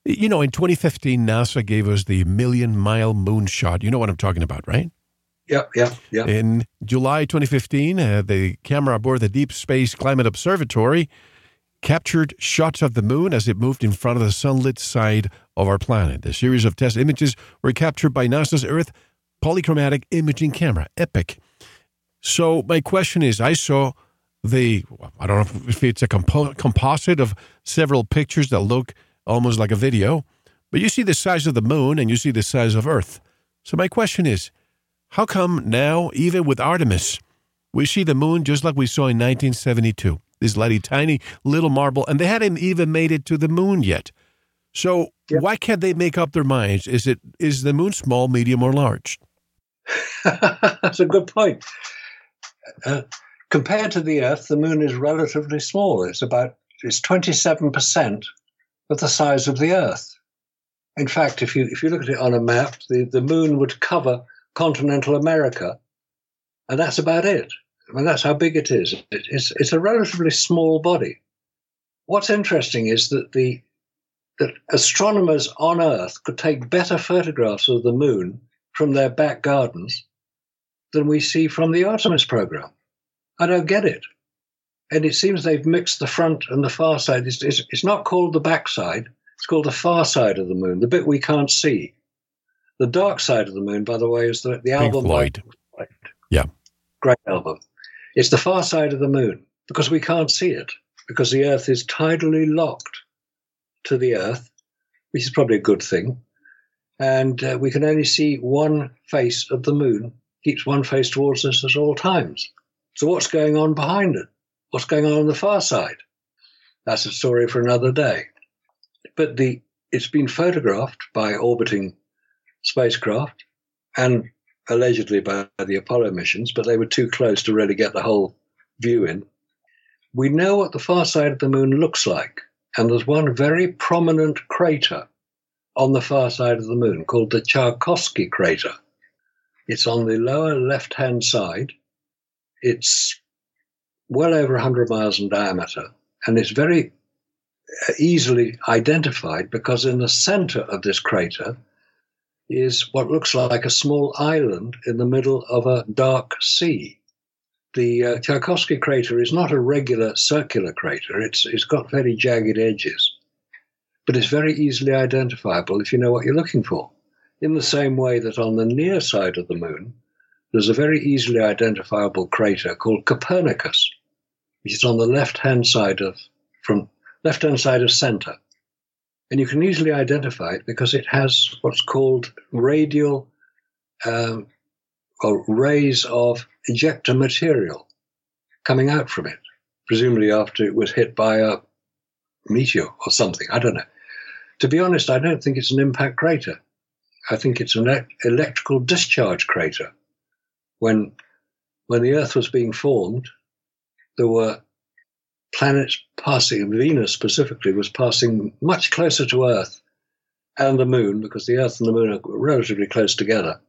you know, in 2015, NASA gave us the million mile moonshot. You know what I'm talking about, right? Yeah, yeah, yeah. In July 2015, uh, the camera aboard the Deep Space Climate Observatory captured shots of the moon as it moved in front of the sunlit side of our planet. The series of test images were captured by NASA's Earth Polychromatic Imaging Camera, EPIC. So, my question is I saw the, I don't know if it's a compo- composite of several pictures that look almost like a video, but you see the size of the moon and you see the size of Earth. So my question is, how come now, even with Artemis, we see the moon just like we saw in 1972? This little tiny little marble, and they hadn't even made it to the moon yet. So yep. why can't they make up their minds? Is it is the moon small, medium, or large? [LAUGHS] That's a good point. Uh, compared to the Earth, the moon is relatively small. It's about it's twenty seven percent of the size of the Earth. In fact, if you if you look at it on a map, the, the moon would cover continental America, and that's about it. I mean, that's how big it is. It's, it's a relatively small body. What's interesting is that the that astronomers on Earth could take better photographs of the moon from their back gardens than we see from the Artemis program. I don't get it. And it seems they've mixed the front and the far side. It's, it's, it's not called the back side, it's called the far side of the moon, the bit we can't see. The dark side of the moon, by the way, is the, the album. Floyd. By, yeah. Great album. It's the far side of the moon because we can't see it, because the Earth is tidally locked to the Earth, which is probably a good thing. And uh, we can only see one face of the moon, keeps one face towards us at all times. So, what's going on behind it? What's going on on the far side? That's a story for another day. But the it's been photographed by orbiting spacecraft and allegedly by the Apollo missions, but they were too close to really get the whole view in. We know what the far side of the moon looks like, and there's one very prominent crater on the far side of the moon called the Tsiolkovsky crater. It's on the lower left hand side. It's well over 100 miles in diameter, and it's very uh, easily identified because in the center of this crater is what looks like a small island in the middle of a dark sea. The uh, Tsiolkovsky crater is not a regular circular crater, it's, it's got very jagged edges, but it's very easily identifiable if you know what you're looking for. In the same way that on the near side of the moon, there's a very easily identifiable crater called Copernicus, which is on the left hand side of from left hand side of center. And you can easily identify it because it has what's called radial um, or rays of ejecta material coming out from it, presumably after it was hit by a meteor or something. I don't know. To be honest, I don't think it's an impact crater. I think it's an electrical discharge crater. When, when the Earth was being formed, there were planets passing, Venus specifically, was passing much closer to Earth and the Moon, because the Earth and the Moon are relatively close together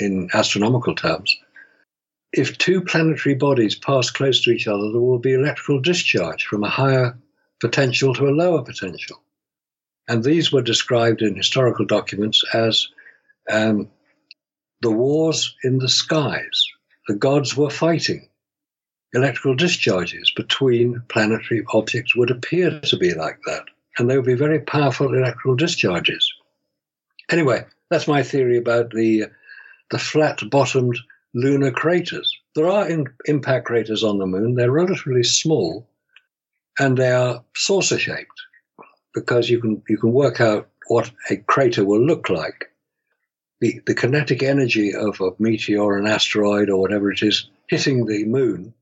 in astronomical terms. If two planetary bodies pass close to each other, there will be electrical discharge from a higher potential to a lower potential. And these were described in historical documents as um, the wars in the skies. The gods were fighting electrical discharges between planetary objects would appear to be like that. And they would be very powerful electrical discharges. Anyway, that's my theory about the, the flat bottomed lunar craters. There are in, impact craters on the moon. They're relatively small and they are saucer shaped because you can, you can work out what a crater will look like. The, the kinetic energy of a meteor, an asteroid, or whatever it is hitting the moon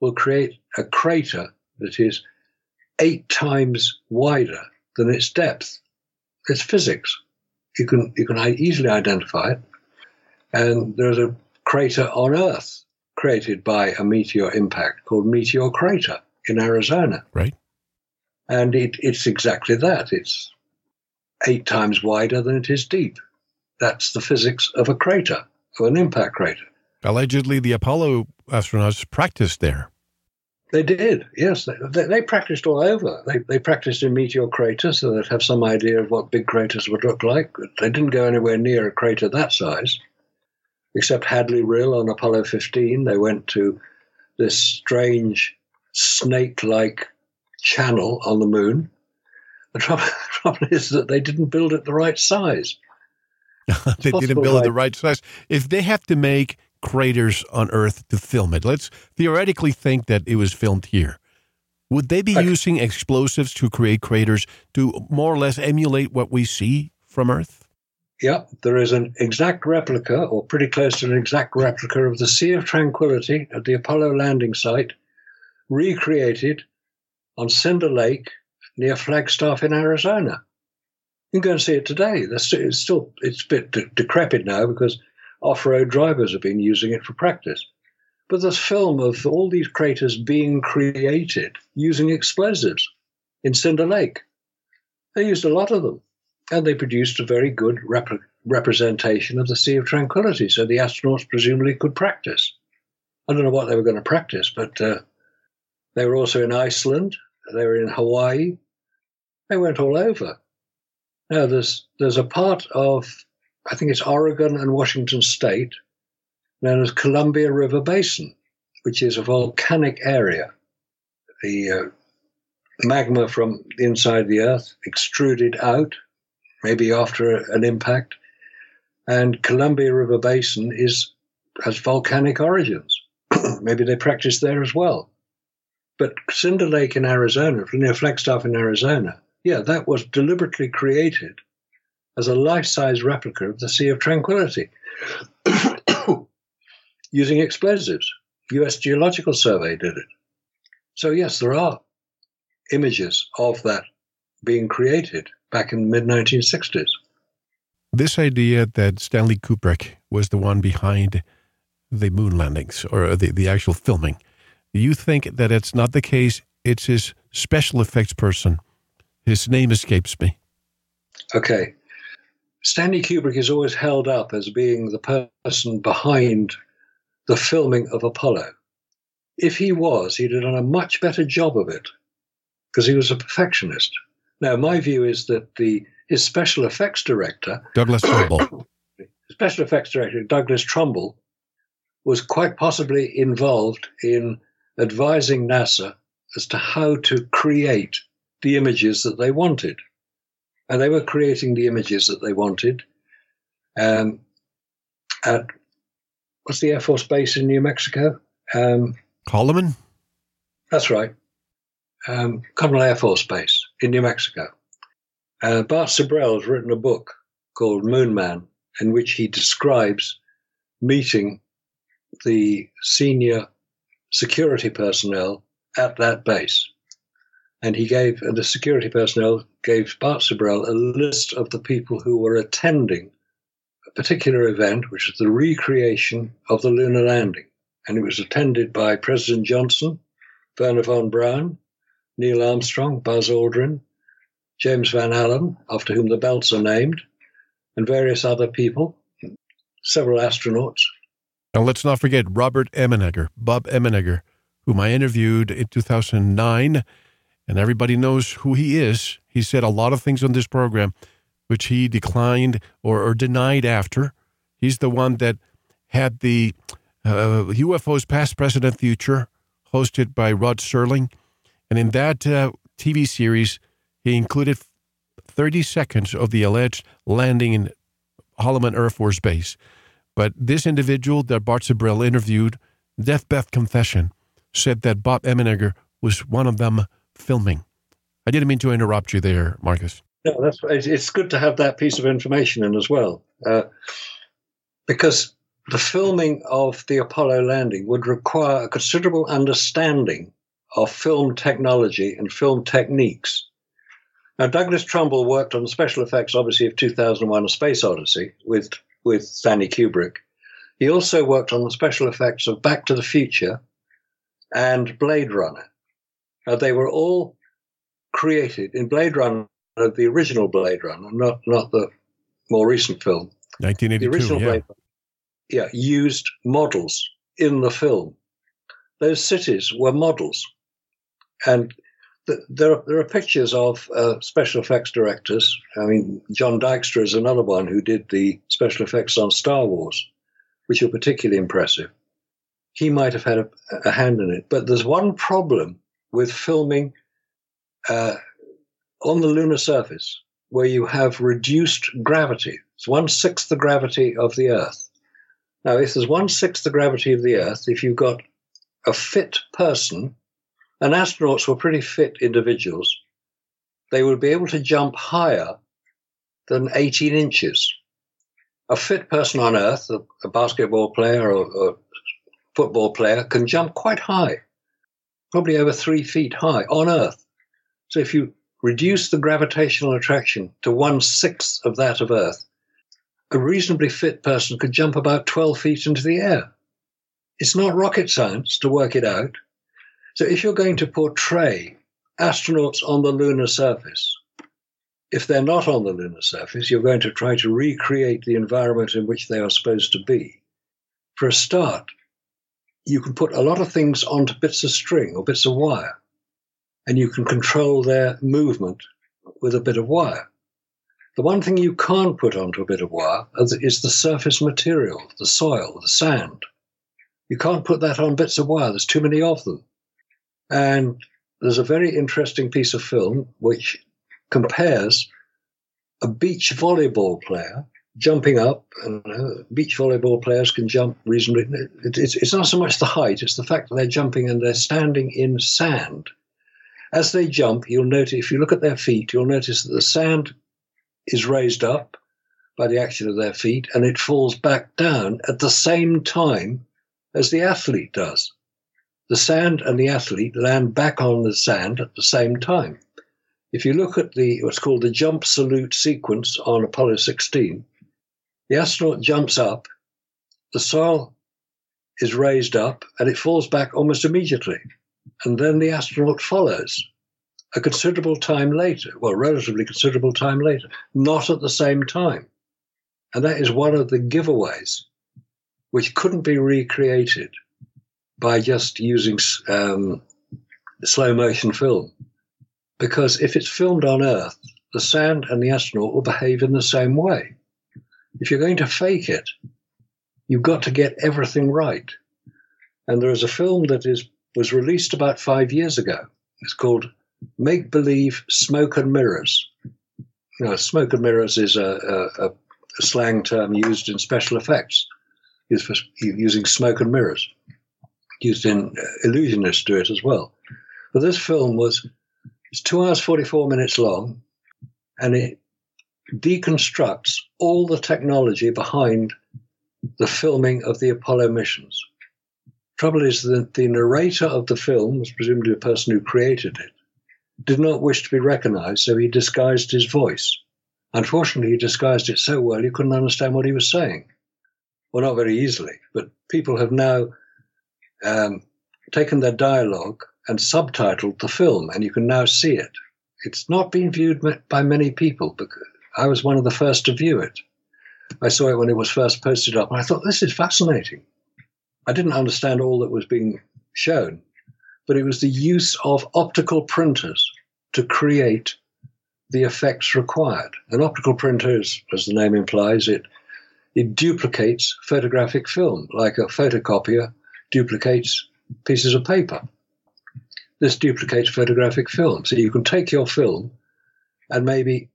will create a crater that is eight times wider than its depth. It's physics. You can you can easily identify it. And there's a crater on Earth created by a meteor impact called Meteor Crater in Arizona. Right. And it, it's exactly that. It's eight times wider than it is deep. That's the physics of a crater, of an impact crater. Allegedly, the Apollo astronauts practiced there. They did, yes. They, they, practiced all over. They, they practiced in meteor craters so they'd have some idea of what big craters would look like. They didn't go anywhere near a crater that size, except Hadley Rill on Apollo 15. They went to this strange snake like channel on the moon. The trouble, [LAUGHS] the trouble is that they didn't build it the right size. [LAUGHS] they didn't build it the right size. If they have to make craters on Earth to film it. Let's theoretically think that it was filmed here. Would they be okay. using explosives to create craters to more or less emulate what we see from Earth? Yep, there is an exact replica, or pretty close to an exact replica, of the Sea of Tranquility at the Apollo landing site, recreated on Cinder Lake near Flagstaff in Arizona. You can go and see it today. It's still it's a bit de- decrepit now because off road drivers have been using it for practice. But there's film of all these craters being created using explosives in Cinder Lake. They used a lot of them, and they produced a very good rep- representation of the Sea of Tranquility, so the astronauts presumably could practice. I don't know what they were going to practice, but uh, they were also in Iceland. They were in Hawaii. They went all over. Now, there's there's a part of I think it's Oregon and Washington State known as Columbia River Basin, which is a volcanic area. The uh, magma from inside the Earth extruded out, maybe after an impact, and Columbia River Basin is has volcanic origins. [CLEARS THROAT] maybe they practice there as well. But Cinder Lake in Arizona, near Flagstaff in Arizona, yeah, that was deliberately created as a life-size replica of the Sea of Tranquility [COUGHS] using explosives. U.S. Geological Survey did it. So yes, there are images of that being created back in the mid 1960s. This idea that Stanley Kubrick was the one behind the moon landings or the, the actual filming, you think that it's not the case? It's his special effects person. His name escapes me. Okay. Stanley Kubrick is always held up as being the person behind the filming of Apollo. If he was, he'd have done a much better job of it because he was a perfectionist. Now, my view is that the his special effects director, Douglas Trumbull, [COUGHS] special effects director Douglas Trumbull, was quite possibly involved in advising NASA as to how to create the images that they wanted. And they were creating the images that they wanted um, at what's the Air Force base in New Mexico? Um, Holloman? That's right um, Air Force Base in New Mexico. Uh, Bart Sibrel has written a book called Moon Man, in which he describes meeting the senior security personnel at that base. And he gave, and the security personnel gave Bart Sibrel a list of the people who were attending a particular event, which was the recreation of the lunar landing. And it was attended by President Johnson, Wernher von Braun, Neil Armstrong, Buzz Aldrin, James Van Allen, after whom the belts are named, and various other people, several astronauts. And let's not forget Robert Emenegger, Bob Emenegger, whom I interviewed in 2009, and everybody knows who he is. He said a lot of things on this program which he declined or, or denied after. He's the one that had the uh, UFOs Past, Present, and Future, hosted by Rod Serling. And in that uh, TV series, he included 30 seconds of the alleged landing in Holloman Air Force Base. But this individual that Bart Sibrel interviewed, Deathbed Confession, said that Bob Emenegger was one of them filming. I didn't mean to interrupt you there, Marcus. No, that's it's good to have that piece of information in as well, uh, because the filming of the Apollo landing would require a considerable understanding of film technology and film techniques. Now, Douglas Trumbull worked on the special effects, obviously, of 2001 A Space Odyssey with, with Stanley Kubrick. He also worked on the special effects of Back to the Future and Blade Runner. Now, they were all created in Blade Runner, the original Blade Runner, not, not the more recent film. 1982, the original yeah. Blade Runner, yeah, used models in the film. Those cities were models and th- there are, there are pictures of uh, special effects directors. I mean, John Dykstra is another one who did the special effects on Star Wars, which are particularly impressive. He might have had a, a hand in it, but there's one problem with filming uh, on the lunar surface where you have reduced gravity. It's one sixth the gravity of the Earth. Now, if there's one sixth the gravity of the Earth, if you've got a fit person and astronauts were pretty fit individuals, they would be able to jump higher than 18 inches. A fit person on Earth, a, a basketball player or a football player, can jump quite high, probably over three feet high on Earth. So if you reduce the gravitational attraction to one sixth of that of Earth, a reasonably fit person could jump about 12 feet into the air. It's not rocket science to work it out. So if you're going to portray astronauts on the lunar surface, if they're not on the lunar surface, you're going to try to recreate the environment in which they are supposed to be. For a start, you can put a lot of things onto bits of string or bits of wire, and you can control their movement with a bit of wire. The one thing you can't put onto a bit of wire is the surface material, the soil, the sand. You can't put that on bits of wire, there's too many of them. And there's a very interesting piece of film which compares a beach volleyball player jumping up, and uh, beach volleyball players can jump reasonably. It, it's, it's not so much the height, it's the fact that they're jumping and they're standing in sand. As they jump, you'll notice, if you look at their feet, you'll notice that the sand is raised up by the action of their feet and it falls back down at the same time as the athlete does. The sand and the athlete land back on the sand at the same time. If you look at the what's called the jump salute sequence on Apollo 16, the astronaut jumps up, the soil is raised up, and it falls back almost immediately. And then the astronaut follows a considerable time later, well, relatively considerable time later, not at the same time. And that is one of the giveaways which couldn't be recreated by just using um, slow motion film. Because if it's filmed on Earth, the sand and the astronaut will behave in the same way. If you're going to fake it, you've got to get everything right. And there is a film that is was released about five years ago. It's called Make Believe Smoke and Mirrors. Now, smoke and mirrors is a, a, a slang term used in special effects, used for using smoke and mirrors. Used in uh, illusionists do it as well. But this film was it's two hours forty four minutes long, and it deconstructs all the technology behind the filming of the Apollo missions. Trouble is that the narrator of the film presumably the person who created it, did not wish to be recognized, so he disguised his voice. Unfortunately, he disguised it so well you couldn't understand what he was saying. Well, not very easily, but people have now um, taken their dialogue and subtitled the film, and you can now see it. It's not been viewed by many people because I was one of the first to view it. I saw it when it was first posted up, and I thought, this is fascinating. I didn't understand all that was being shown, but it was the use of optical printers to create the effects required. An optical printer, is, as the name implies, it it duplicates photographic film like a photocopier duplicates pieces of paper. This duplicates photographic film. So you can take your film and maybe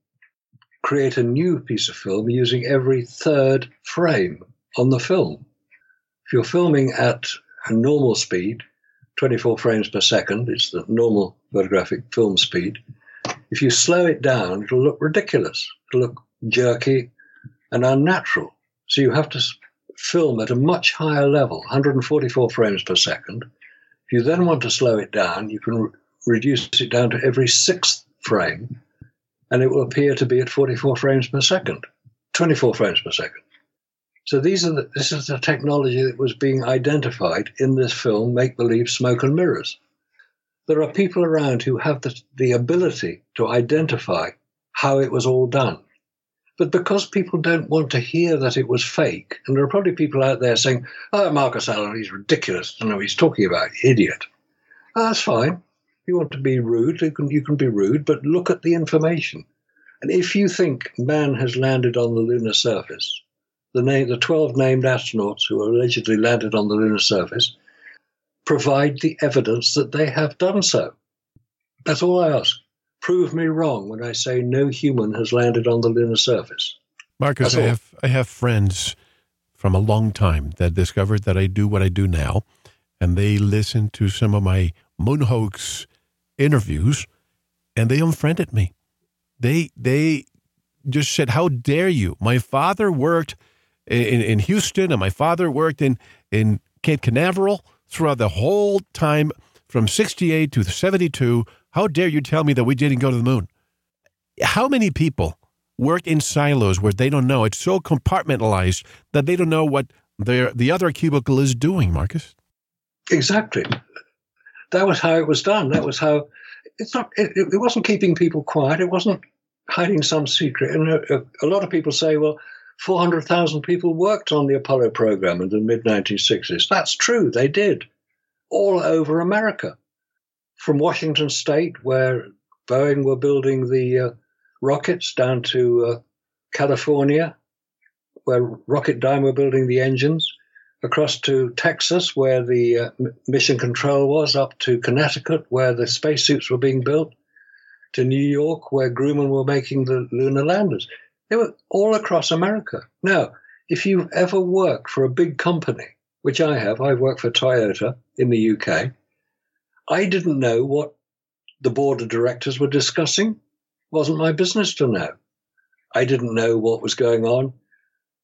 create a new piece of film using every third frame on the film. If you're filming at a normal speed, 24 frames per second, it's the normal photographic film speed. If you slow it down, it'll look ridiculous. It'll look jerky and unnatural. So you have to film at a much higher level, 144 frames per second. If you then want to slow it down, you can re- reduce it down to every sixth frame, and it will appear to be at 44 frames per second, 24 frames per second. So these are the, this is the technology that was being identified in this film, Make Believe Smoke and Mirrors. There are people around who have the, the ability to identify how it was all done. But because people don't want to hear that it was fake, and there are probably people out there saying, oh, Marcus Allen, he's ridiculous. I don't know he's talking about, idiot. Oh, that's fine. You want to be rude, you can, you can be rude, but look at the information. And if you think man has landed on the lunar surface, the, name, the 12 named astronauts who allegedly landed on the lunar surface provide the evidence that they have done so. That's all I ask. Prove me wrong when I say no human has landed on the lunar surface. Marcus, I have, I have friends from a long time that discovered that I do what I do now, and they listen to some of my moon hoax interviews, and they unfriended me. They they just said, "How dare you? My father worked in, in Houston, and my father worked in, in Cape Canaveral throughout the whole time from 68 to 72. How dare you tell me that we didn't go to the moon? How many people work in silos where they don't know? It's so compartmentalized that they don't know what their, the other cubicle is doing, Marcus. Exactly. That was how it was done. That was how it's not. It, it wasn't keeping people quiet. It wasn't hiding some secret. And a, a lot of people say, "Well, 400,000 people worked on the Apollo program in the mid 1960s. That's true, they did, all over America. From Washington State, where Boeing were building the uh, rockets, down to uh, California, where Rocketdyne were building the engines, across to Texas, where the uh, mission control was, up to Connecticut, where the spacesuits were being built, to New York, where Grumman were making the lunar landers. They were all across America. Now, if you've ever worked for a big company, which I have, I've worked for Toyota in the UK, I didn't know what the board of directors were discussing. It wasn't my business to know. I didn't know what was going on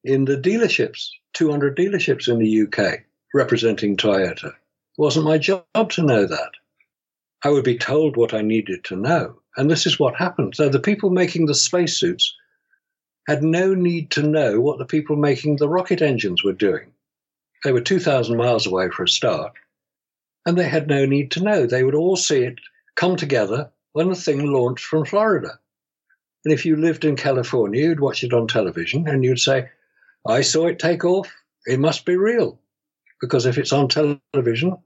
in the dealerships, 200 dealerships in the UK representing Toyota. It wasn't my job to know that. I would be told what I needed to know. And this is what happened. So the people making the spacesuits had no need to know what the people making the rocket engines were doing. They were 2,000 miles away for a start, and they had no need to know. They would all see it come together when the thing launched from Florida. And if you lived in California, you'd watch it on television and you'd say, I saw it take off. It must be real. Because if it's on television,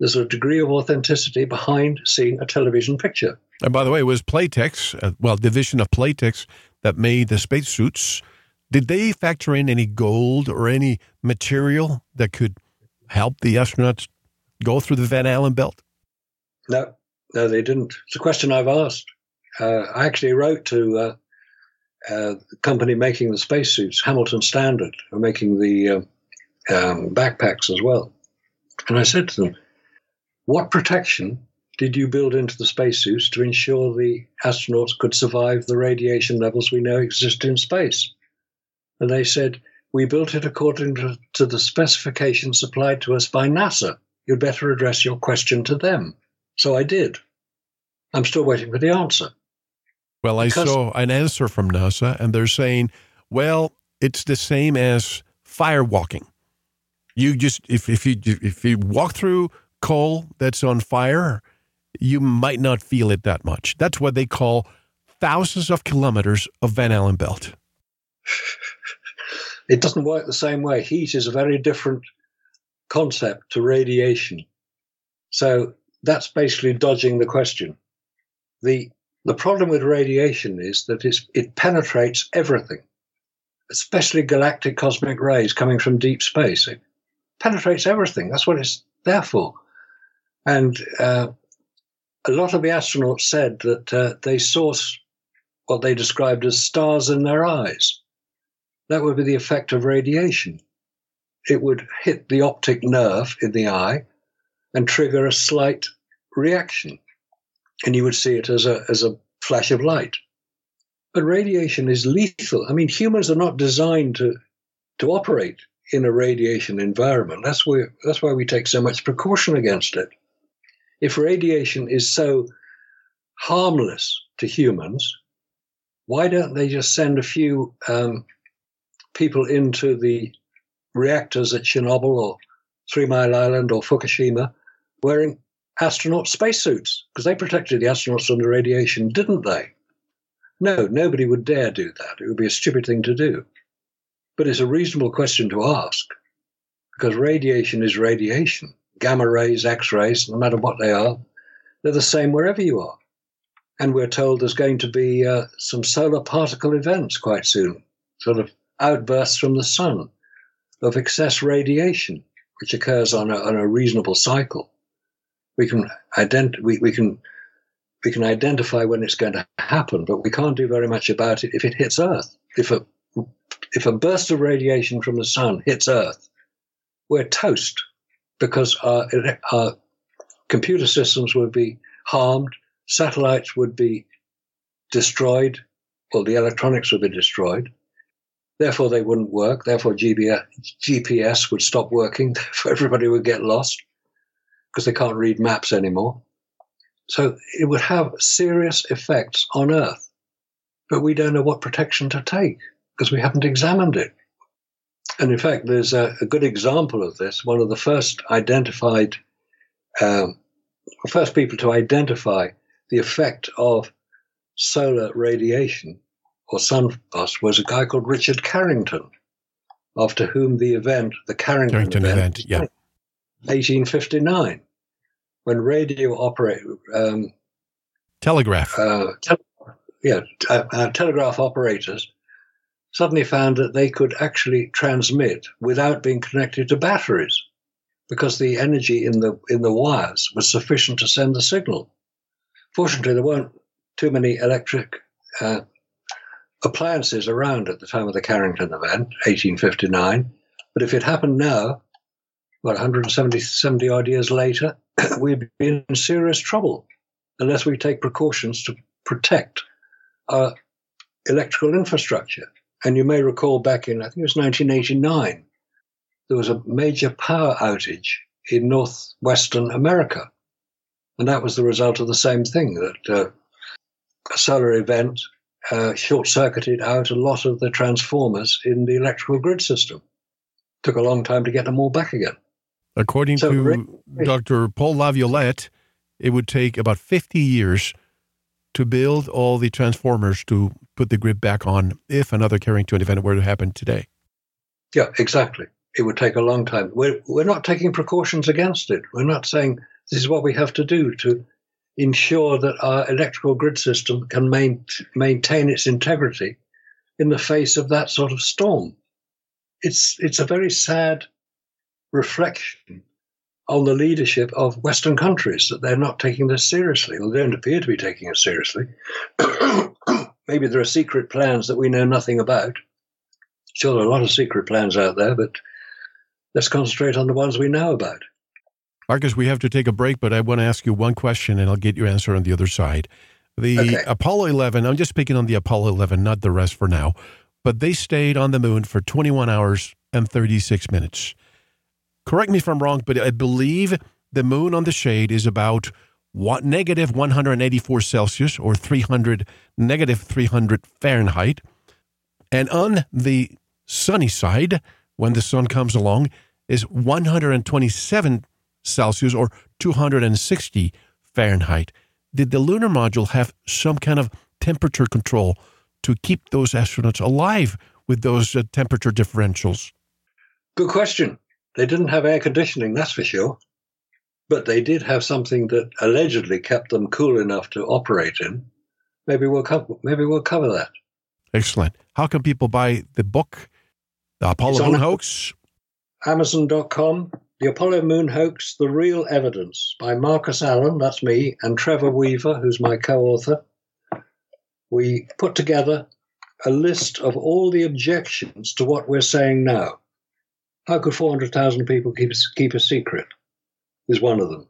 there's a degree of authenticity behind seeing a television picture. And by the way, it was Playtex, uh, well, division of Playtex that made the spacesuits. Did they factor in any gold or any material that could help the astronauts go through the Van Allen belt? No, no, they didn't. It's a question I've asked. Uh, I actually wrote to uh, uh, the company making the spacesuits, Hamilton Standard, are making the uh, um, backpacks as well. And I said to them, What protection did you build into the spacesuits to ensure the astronauts could survive the radiation levels we know exist in space? And they said, We built it according to, to the specifications supplied to us by NASA. You'd better address your question to them. So I did. I'm still waiting for the answer. Well, I saw an answer from NASA, and they're saying, well, it's the same as firewalking. You just if if you if you walk through coal that's on fire, you might not feel it that much. That's what they call thousands of kilometers of Van Allen belt. [LAUGHS] It doesn't work the same way. Heat is a very different concept to radiation. So that's basically dodging the question. The the problem with radiation is that it penetrates everything, especially galactic cosmic rays coming from deep space. It penetrates everything. That's what it's there for. And uh, a lot of the astronauts said that uh, they saw what they described as stars in their eyes. That would be the effect of radiation. It would hit the optic nerve in the eye and trigger a slight reaction and you would see it as a as a flash of light. But radiation is lethal. I mean, humans are not designed to to operate in a radiation environment. That's why that's why we take so much precaution against it. If radiation is so harmless to humans, why don't they just send a few um, people into the reactors at Chernobyl or Three Mile Island or Fukushima wearing astronaut spacesuits because they protected the astronauts from the radiation, didn't they? No, nobody would dare do that. It would be a stupid thing to do. But it's a reasonable question to ask because radiation is radiation. Gamma rays, X rays, no matter what they are, they're the same wherever you are. And we're told there's going to be uh, some solar particle events quite soon, sort of outbursts from the sun of excess radiation, which occurs on a, on a reasonable cycle we can ident- we, we can we can identify when it's going to happen, but we can't do very much about it if it hits Earth. If a if a burst of radiation from the sun hits Earth, we're toast because our our computer systems would be harmed, satellites would be destroyed, well, the electronics would be destroyed. Therefore, they wouldn't work. Therefore, GPS would stop working. [LAUGHS] Therefore, Everybody would get lost because they can't read maps anymore. So it would have serious effects on Earth. But we don't know what protection to take because we haven't examined it. And in fact, there's a, a good example of this. One of the first identified, um, first people to identify the effect of solar radiation or son boss, was a guy called Richard Carrington, after whom the event, the Carrington, Carrington event, event yeah. 1859, when radio operate, um, Telegraph. uh, tel- yeah, t- uh, uh, telegraph operators suddenly found that they could actually transmit without being connected to batteries because the energy in the in the wires was sufficient to send the signal. Fortunately, there weren't too many electric uh, appliances around at the time of the Carrington event, 1859. But if it happened now, what 170 70 odd years later, [CLEARS THROAT] we'd be in serious trouble unless we take precautions to protect our electrical infrastructure. And you may recall back in, I think it was 1989, there was a major power outage in northwestern America. And that was the result of the same thing that uh, a solar event uh, short circuited out a lot of the transformers in the electrical grid system. Took a long time to get them all back again. According So, to Rick- Dr. Paul Laviolette, it would take about 50 years to build all the transformers to put the grid back on if another Carrington event were to happen today. Yeah, exactly. It would take a long time. We're, we're not taking precautions against it. We're not saying this is what we have to do to ensure that our electrical grid system can main, maintain its integrity in the face of that sort of storm. It's, it's a very sad reflection on the leadership of Western countries that they're not taking this seriously, or they don't appear to be taking it seriously. [COUGHS] Maybe there are secret plans that we know nothing about. Sure, there are a lot of secret plans out there, but let's concentrate on the ones we know about. Marcus, we have to take a break, but I want to ask you one question and I'll get your answer on the other side. The Okay. Apollo 11, I'm just speaking on the Apollo 11, not the rest for now, but they stayed on the moon for 21 hours and 36 minutes. Correct me if I'm wrong, but I believe the moon on the shade is about what, negative 184 Celsius or 300, negative 300 Fahrenheit. And on the sunny side, when the sun comes along, is 127 Celsius or 260 Fahrenheit. Did the lunar module have some kind of temperature control to keep those astronauts alive with those uh, temperature differentials? Good question. They didn't have air conditioning, that's for sure. But they did have something that allegedly kept them cool enough to operate in. Maybe we'll cover, maybe we'll cover that. Excellent. How can people buy the book, The Apollo Moon. Hoax? Amazon.com, The Apollo Moon Hoax, The Real Evidence by Marcus Allen, that's me, and Trevor Weaver, who's my co author. We put together a list of all the objections to what we're saying now. How could 400,000 people keep, keep a secret? Is one of them.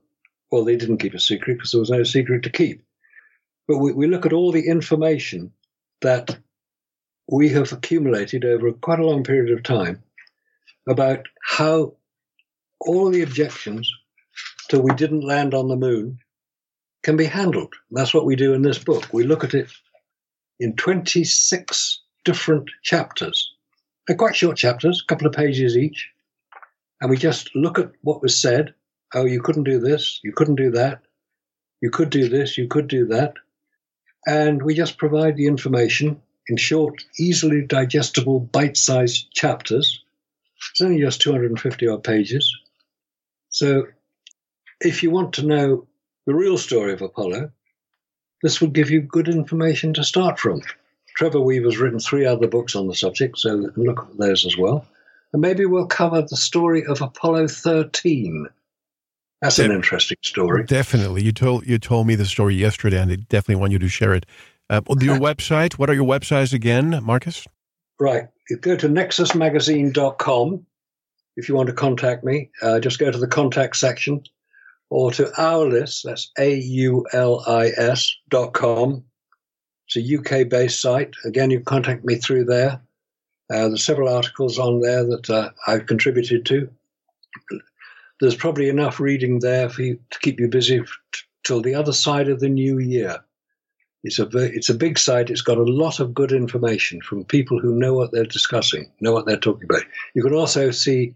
Well, they didn't keep a secret because there was no secret to keep. But we, we look at all the information that we have accumulated over quite a long period of time about how all the objections to we didn't land on the moon can be handled. That's what we do in this book. We look at it in 26 different chapters. They're quite short chapters, a couple of pages each. And we just look at what was said. Oh, you couldn't do this, you couldn't do that, you could do this, you could do that. And we just provide the information in short, easily digestible, bite sized chapters. It's only just 250 odd pages. So, if you want to know the real story of Apollo, this would give you good information to start from. Trevor Weaver's written three other books on the subject, so look at those as well. And maybe we'll cover the story of Apollo 13. That's an interesting story. Definitely. You told you told me the story yesterday, and I definitely want you to share it. Uh, your [LAUGHS] website. What are your websites again, Marcus? Right. You go to nexusmagazine.com if you want to contact me. Uh, just go to the contact section or to our list. That's A U L I S dot com. It's a UK based site. Again, you contact me through there. Uh, there's several articles on there that uh, I've contributed to. There's probably enough reading there for you to keep you busy t- till the other side of the new year. It's a it's a big site. It's got a lot of good information from people who know what they're discussing, know what they're talking about. You can also see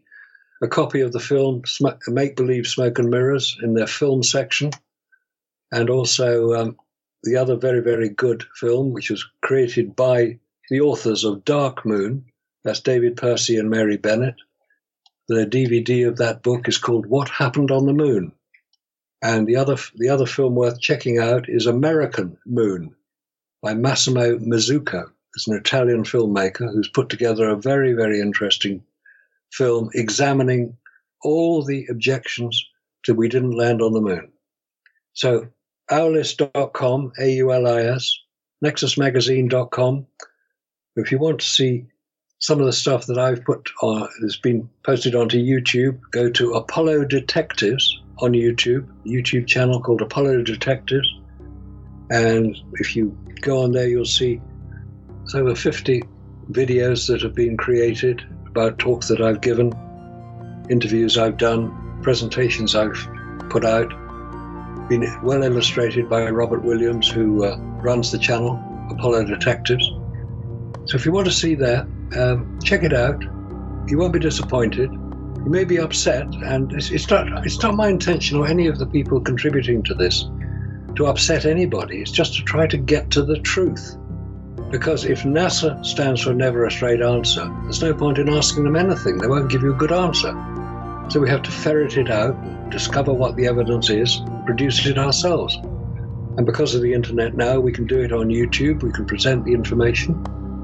a copy of the film Make Believe Smoke and Mirrors in their film section, and also um, the other very very good film, which was created by the authors of Dark Moon. That's David Percy and Mary Bennett. The DVD of that book is called What Happened on the Moon. And the other, the other film worth checking out is American Moon by Massimo Mazzucco. It's an Italian filmmaker who's put together a very, very interesting film examining all the objections to We Didn't Land on the Moon. So, aulis.com, A U L I S, nexusmagazine.com. If you want to see some of the stuff that I've put on, has been posted onto YouTube, go to Apollo Detectives on YouTube, YouTube channel called Apollo Detectives. And if you go on there, you'll see it's over 50 videos that have been created about talks that I've given, interviews I've done, presentations I've put out. Been well illustrated by Robert Williams, who uh, runs the channel, Apollo Detectives. So if you want to see that, um, check it out. You won't be disappointed. You may be upset, and it's, it's, not, it's not my intention or any of the people contributing to this to upset anybody. It's just to try to get to the truth. Because if NASA stands for never a straight answer, there's no point in asking them anything. They won't give you a good answer. So we have to ferret it out, discover what the evidence is, produce it ourselves. And because of the internet now, we can do it on YouTube, we can present the information.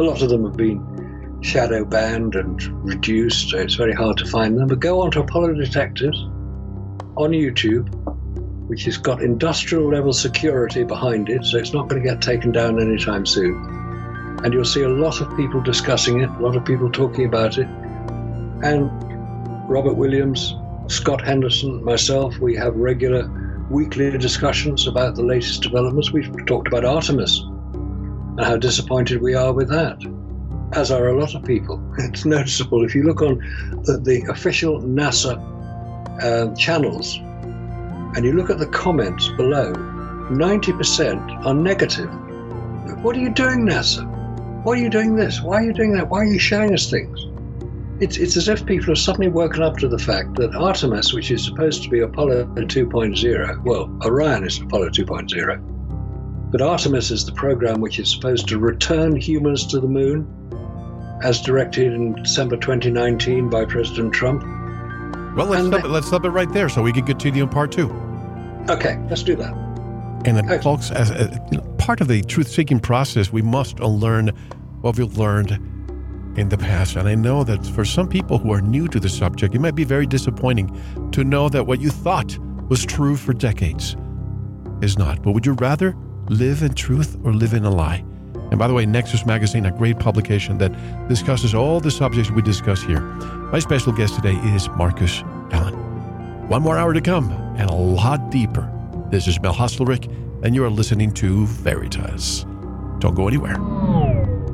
A lot of them have been shadow banned and reduced, so it's very hard to find them. But go on to Apollo Detectives on YouTube, which has got industrial level security behind it, so it's not going to get taken down anytime soon and you'll see a lot of people discussing it, a lot of people talking about it. And Robert Williams, Scott Henderson, myself, we have regular weekly discussions about the latest developments. We've talked about Artemis and how disappointed we are with that, as are a lot of people. [LAUGHS] It's noticeable if you look on the, the official NASA uh, channels and you look at the comments below, 90% are negative. What are you doing, NASA? Why are you doing this? Why are you doing that? Why are you showing us things? It's, it's as if people have suddenly woken up to the fact that Artemis, which is supposed to be Apollo 2.0, well, Orion is Apollo 2.0, but Artemis is the program which is supposed to return humans to the moon, as directed in December 2019 by President Trump. Well, let's, stop it, let's stop it right there so we can continue in part two. Okay, let's do that. And then, folks, as, as part of the truth seeking process, we must unlearn what we've learned in the past. And I know that for some people who are new to the subject, it might be very disappointing to know that what you thought was true for decades is not. But would you rather live in truth or live in a lie? And by the way, Nexus Magazine, a great publication that discusses all the subjects we discuss here. My special guest today is Marcus Allen. One more hour to come and a lot deeper this is Mel Hostelrick, and you are listening to Veritas. Don't go anywhere.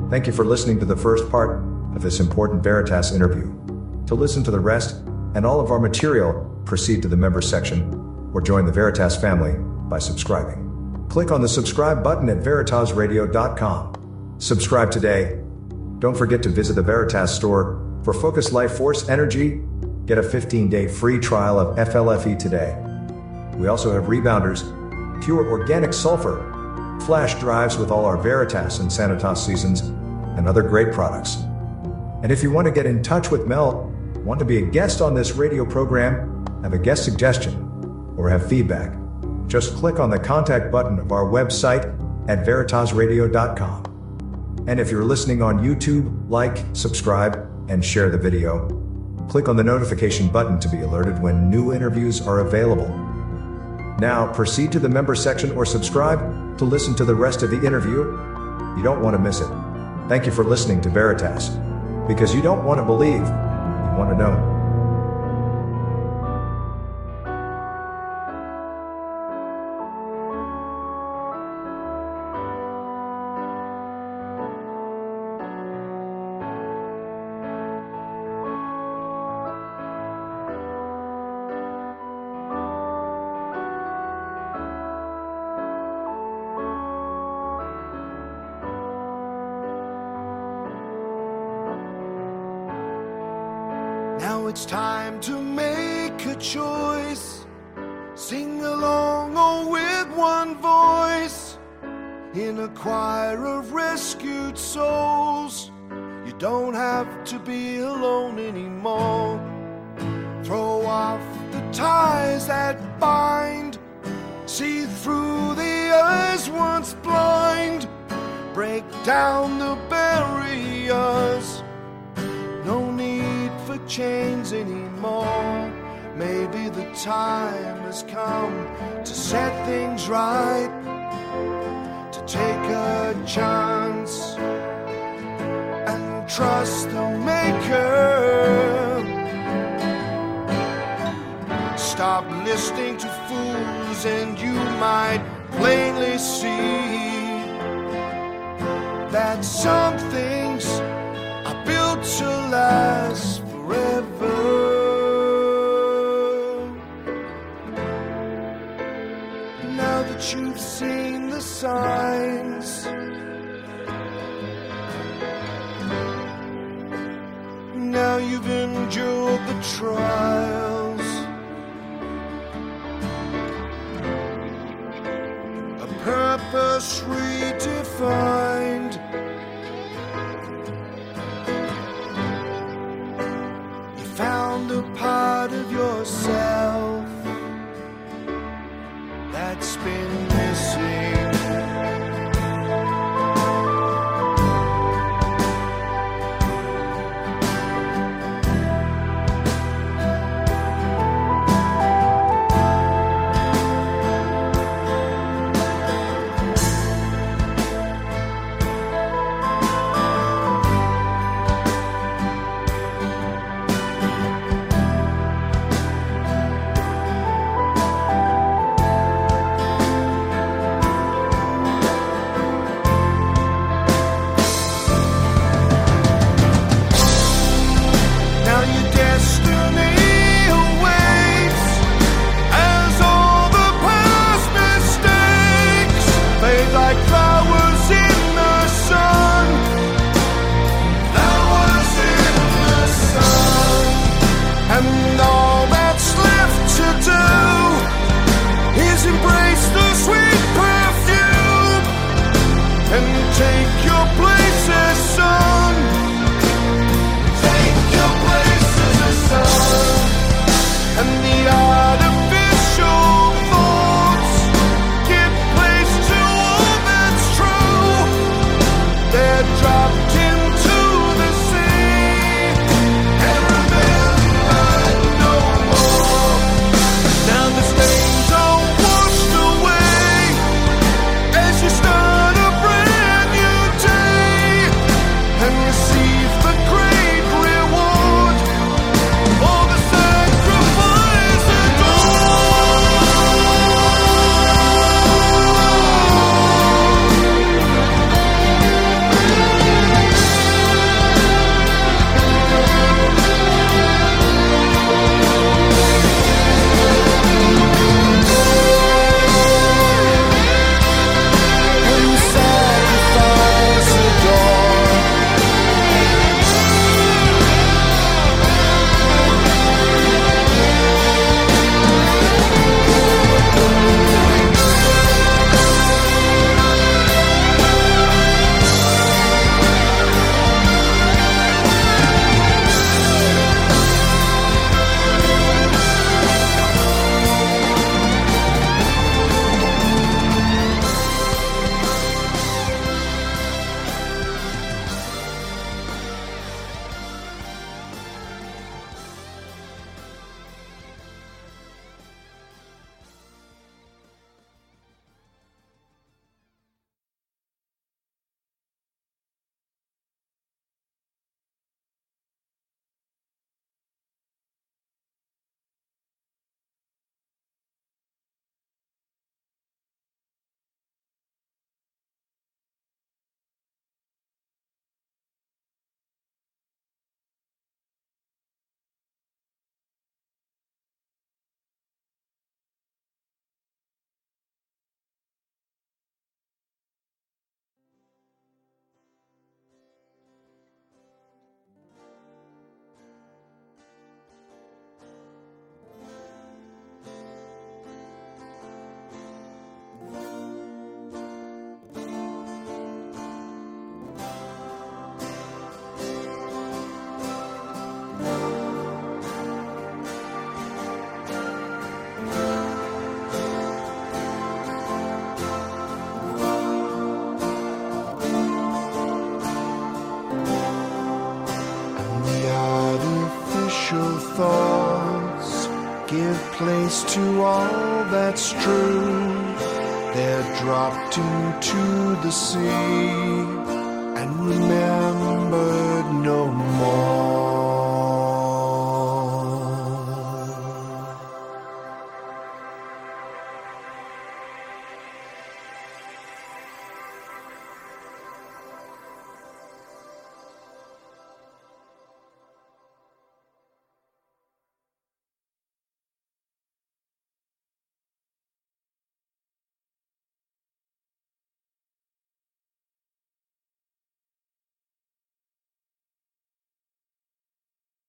Thank you for listening to the first part of this important Veritas interview. To listen to the rest and all of our material, proceed to the members section or join the Veritas family by subscribing. Click on the subscribe button at veritasradio.com. Subscribe today. Don't forget to visit the Veritas store for Focus Life Force Energy. Get a 15 day free trial of FLFE today. We also have rebounders, pure organic sulfur, flash drives with all our Veritas and Sanitas seasons, and other great products. And if you want to get in touch with Mel, want to be a guest on this radio program, have a guest suggestion, or have feedback, just click on the contact button of our website at veritasradio.com. And if you're listening on YouTube, like, subscribe, and share the video. Click on the notification button to be alerted when new interviews are available. Now, proceed to the member section or subscribe to listen to the rest of the interview. You don't want to miss it. Thank you for listening to Veritas. Because you don't want to believe, you want to know. Found a part of yourself Into the sea